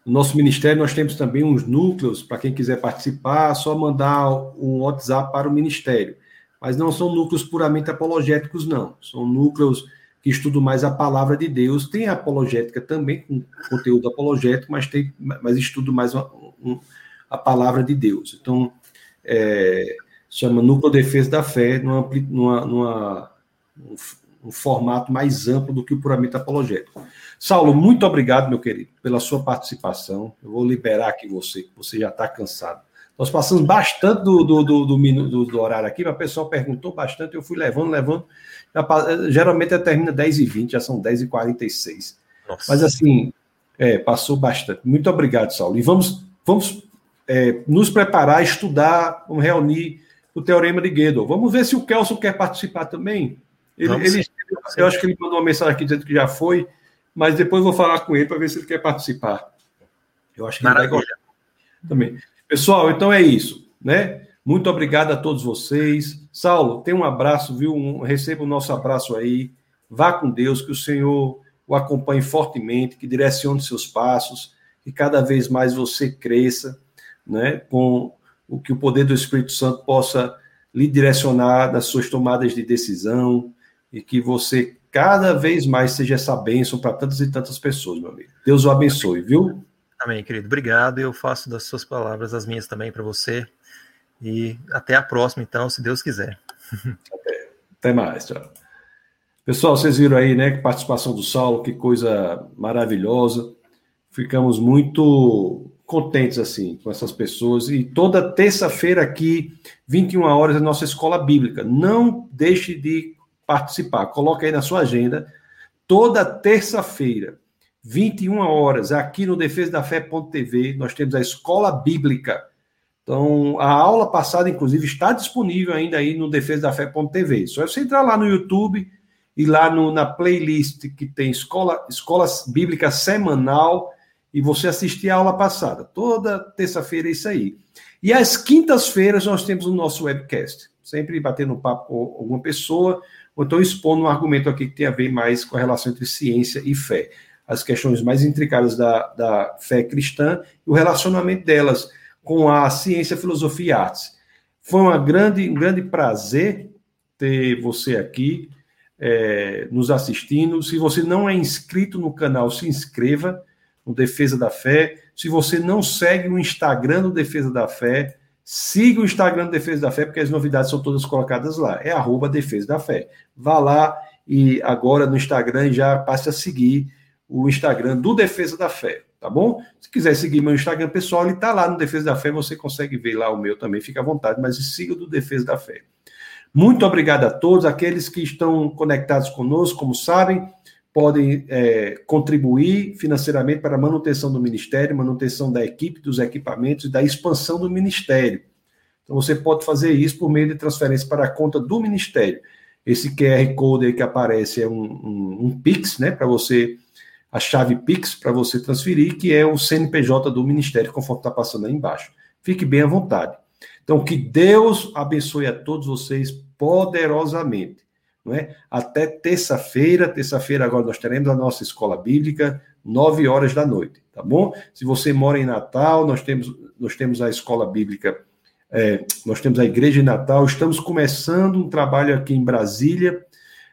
no nosso ministério, nós temos também uns núcleos, para quem quiser participar, só mandar um WhatsApp para o ministério. Mas não são núcleos puramente apologéticos, não. São núcleos que estudam mais a palavra de Deus. Tem apologética também, com conteúdo apologético, mas, tem, mas estudo mais um, um, a palavra de Deus. Então, é, chama Núcleo Defesa da Fé, numa, numa, numa um, um, formato mais amplo do que o puramente apologético. Saulo, muito obrigado, meu querido, pela sua participação. Eu vou liberar aqui você, que você já está cansado. Nós passamos bastante do, do, do, do, do horário aqui, mas o pessoal perguntou bastante, eu fui levando, levando. Geralmente termina 10h20, já são 10h46. Mas assim, é, passou bastante. Muito obrigado, Saulo. E vamos, vamos é, nos preparar, estudar, vamos reunir o Teorema de Gödel. Vamos ver se o Kelson quer participar também. Ele, ele eu acho que ele mandou uma mensagem aqui dizendo que já foi, mas depois vou falar com ele para ver se ele quer participar. Eu acho que Maravilha. ele vai gostar também. Pessoal, então é isso, né? Muito obrigado a todos vocês. Saulo, tem um abraço, viu? Um, receba o nosso abraço aí. Vá com Deus, que o Senhor o acompanhe fortemente, que direcione seus passos, que cada vez mais você cresça, né? Com o que o poder do Espírito Santo possa lhe direcionar nas suas tomadas de decisão e que você cada vez mais seja essa bênção para tantas e tantas pessoas, meu amigo. Deus o abençoe, viu? Amém, querido. Obrigado. Eu faço das suas palavras as minhas também para você. E até a próxima, então, se Deus quiser. Até, até mais. Tchau. Pessoal, vocês viram aí, né? Que participação do Saulo, que coisa maravilhosa. Ficamos muito contentes, assim, com essas pessoas. E toda terça-feira aqui, 21 horas, é nossa escola bíblica. Não deixe de participar. Coloque aí na sua agenda. Toda terça-feira, 21 horas, aqui no Defesa da Fé.tv, nós temos a Escola Bíblica. Então, a aula passada, inclusive, está disponível ainda aí no Defesa da Fé.tv. Só é você entrar lá no YouTube e lá no, na playlist que tem Escola, Escola Bíblica Semanal e você assistir a aula passada. Toda terça-feira é isso aí. E às quintas-feiras nós temos o nosso webcast. Sempre batendo papo com alguma pessoa, ou então expondo um argumento aqui que tem a ver mais com a relação entre ciência e fé as questões mais intricadas da, da fé cristã e o relacionamento delas com a ciência, filosofia e artes. Foi uma grande, um grande prazer ter você aqui é, nos assistindo. Se você não é inscrito no canal, se inscreva no Defesa da Fé. Se você não segue o Instagram do Defesa da Fé, siga o Instagram do Defesa da Fé, porque as novidades são todas colocadas lá. É arroba Defesa da Fé. Vá lá e agora no Instagram já passe a seguir o Instagram do Defesa da Fé, tá bom? Se quiser seguir meu Instagram pessoal, ele tá lá no Defesa da Fé, você consegue ver lá o meu também, fica à vontade, mas siga o do Defesa da Fé. Muito obrigado a todos, aqueles que estão conectados conosco, como sabem, podem é, contribuir financeiramente para a manutenção do ministério, manutenção da equipe, dos equipamentos e da expansão do ministério. Então você pode fazer isso por meio de transferência para a conta do ministério. Esse QR Code aí que aparece é um, um, um Pix, né, para você a chave Pix para você transferir, que é o CNPJ do Ministério, conforme está passando aí embaixo. Fique bem à vontade. Então, que Deus abençoe a todos vocês poderosamente. Não é? Até terça-feira, terça-feira agora nós teremos a nossa escola bíblica, nove horas da noite, tá bom? Se você mora em Natal, nós temos, nós temos a escola bíblica, é, nós temos a igreja em Natal, estamos começando um trabalho aqui em Brasília,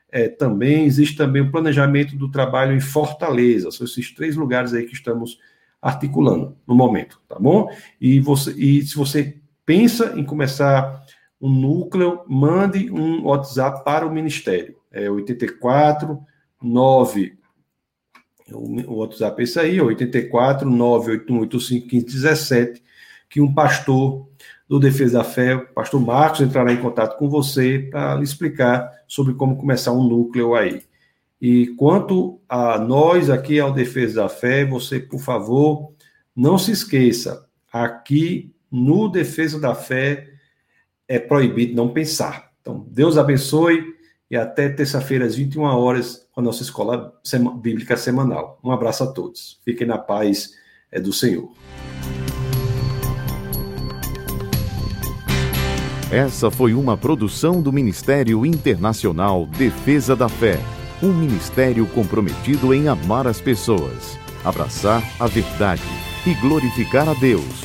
é, também existe também o planejamento do trabalho em Fortaleza. São esses três lugares aí que estamos articulando no momento, tá bom? E, você, e se você pensa em começar um núcleo, mande um WhatsApp para o Ministério. É 84 9 o WhatsApp é esse aí, 84 98185 1517, que um pastor do Defesa da Fé, o pastor Marcos entrará em contato com você para lhe explicar sobre como começar um núcleo aí. E quanto a nós aqui ao Defesa da Fé, você, por favor, não se esqueça, aqui no Defesa da Fé é proibido não pensar. Então, Deus abençoe e até terça-feira às 21 horas com a nossa escola bíblica semanal. Um abraço a todos. Fiquem na paz é do Senhor. Essa foi uma produção do Ministério Internacional Defesa da Fé, um ministério comprometido em amar as pessoas, abraçar a verdade e glorificar a Deus.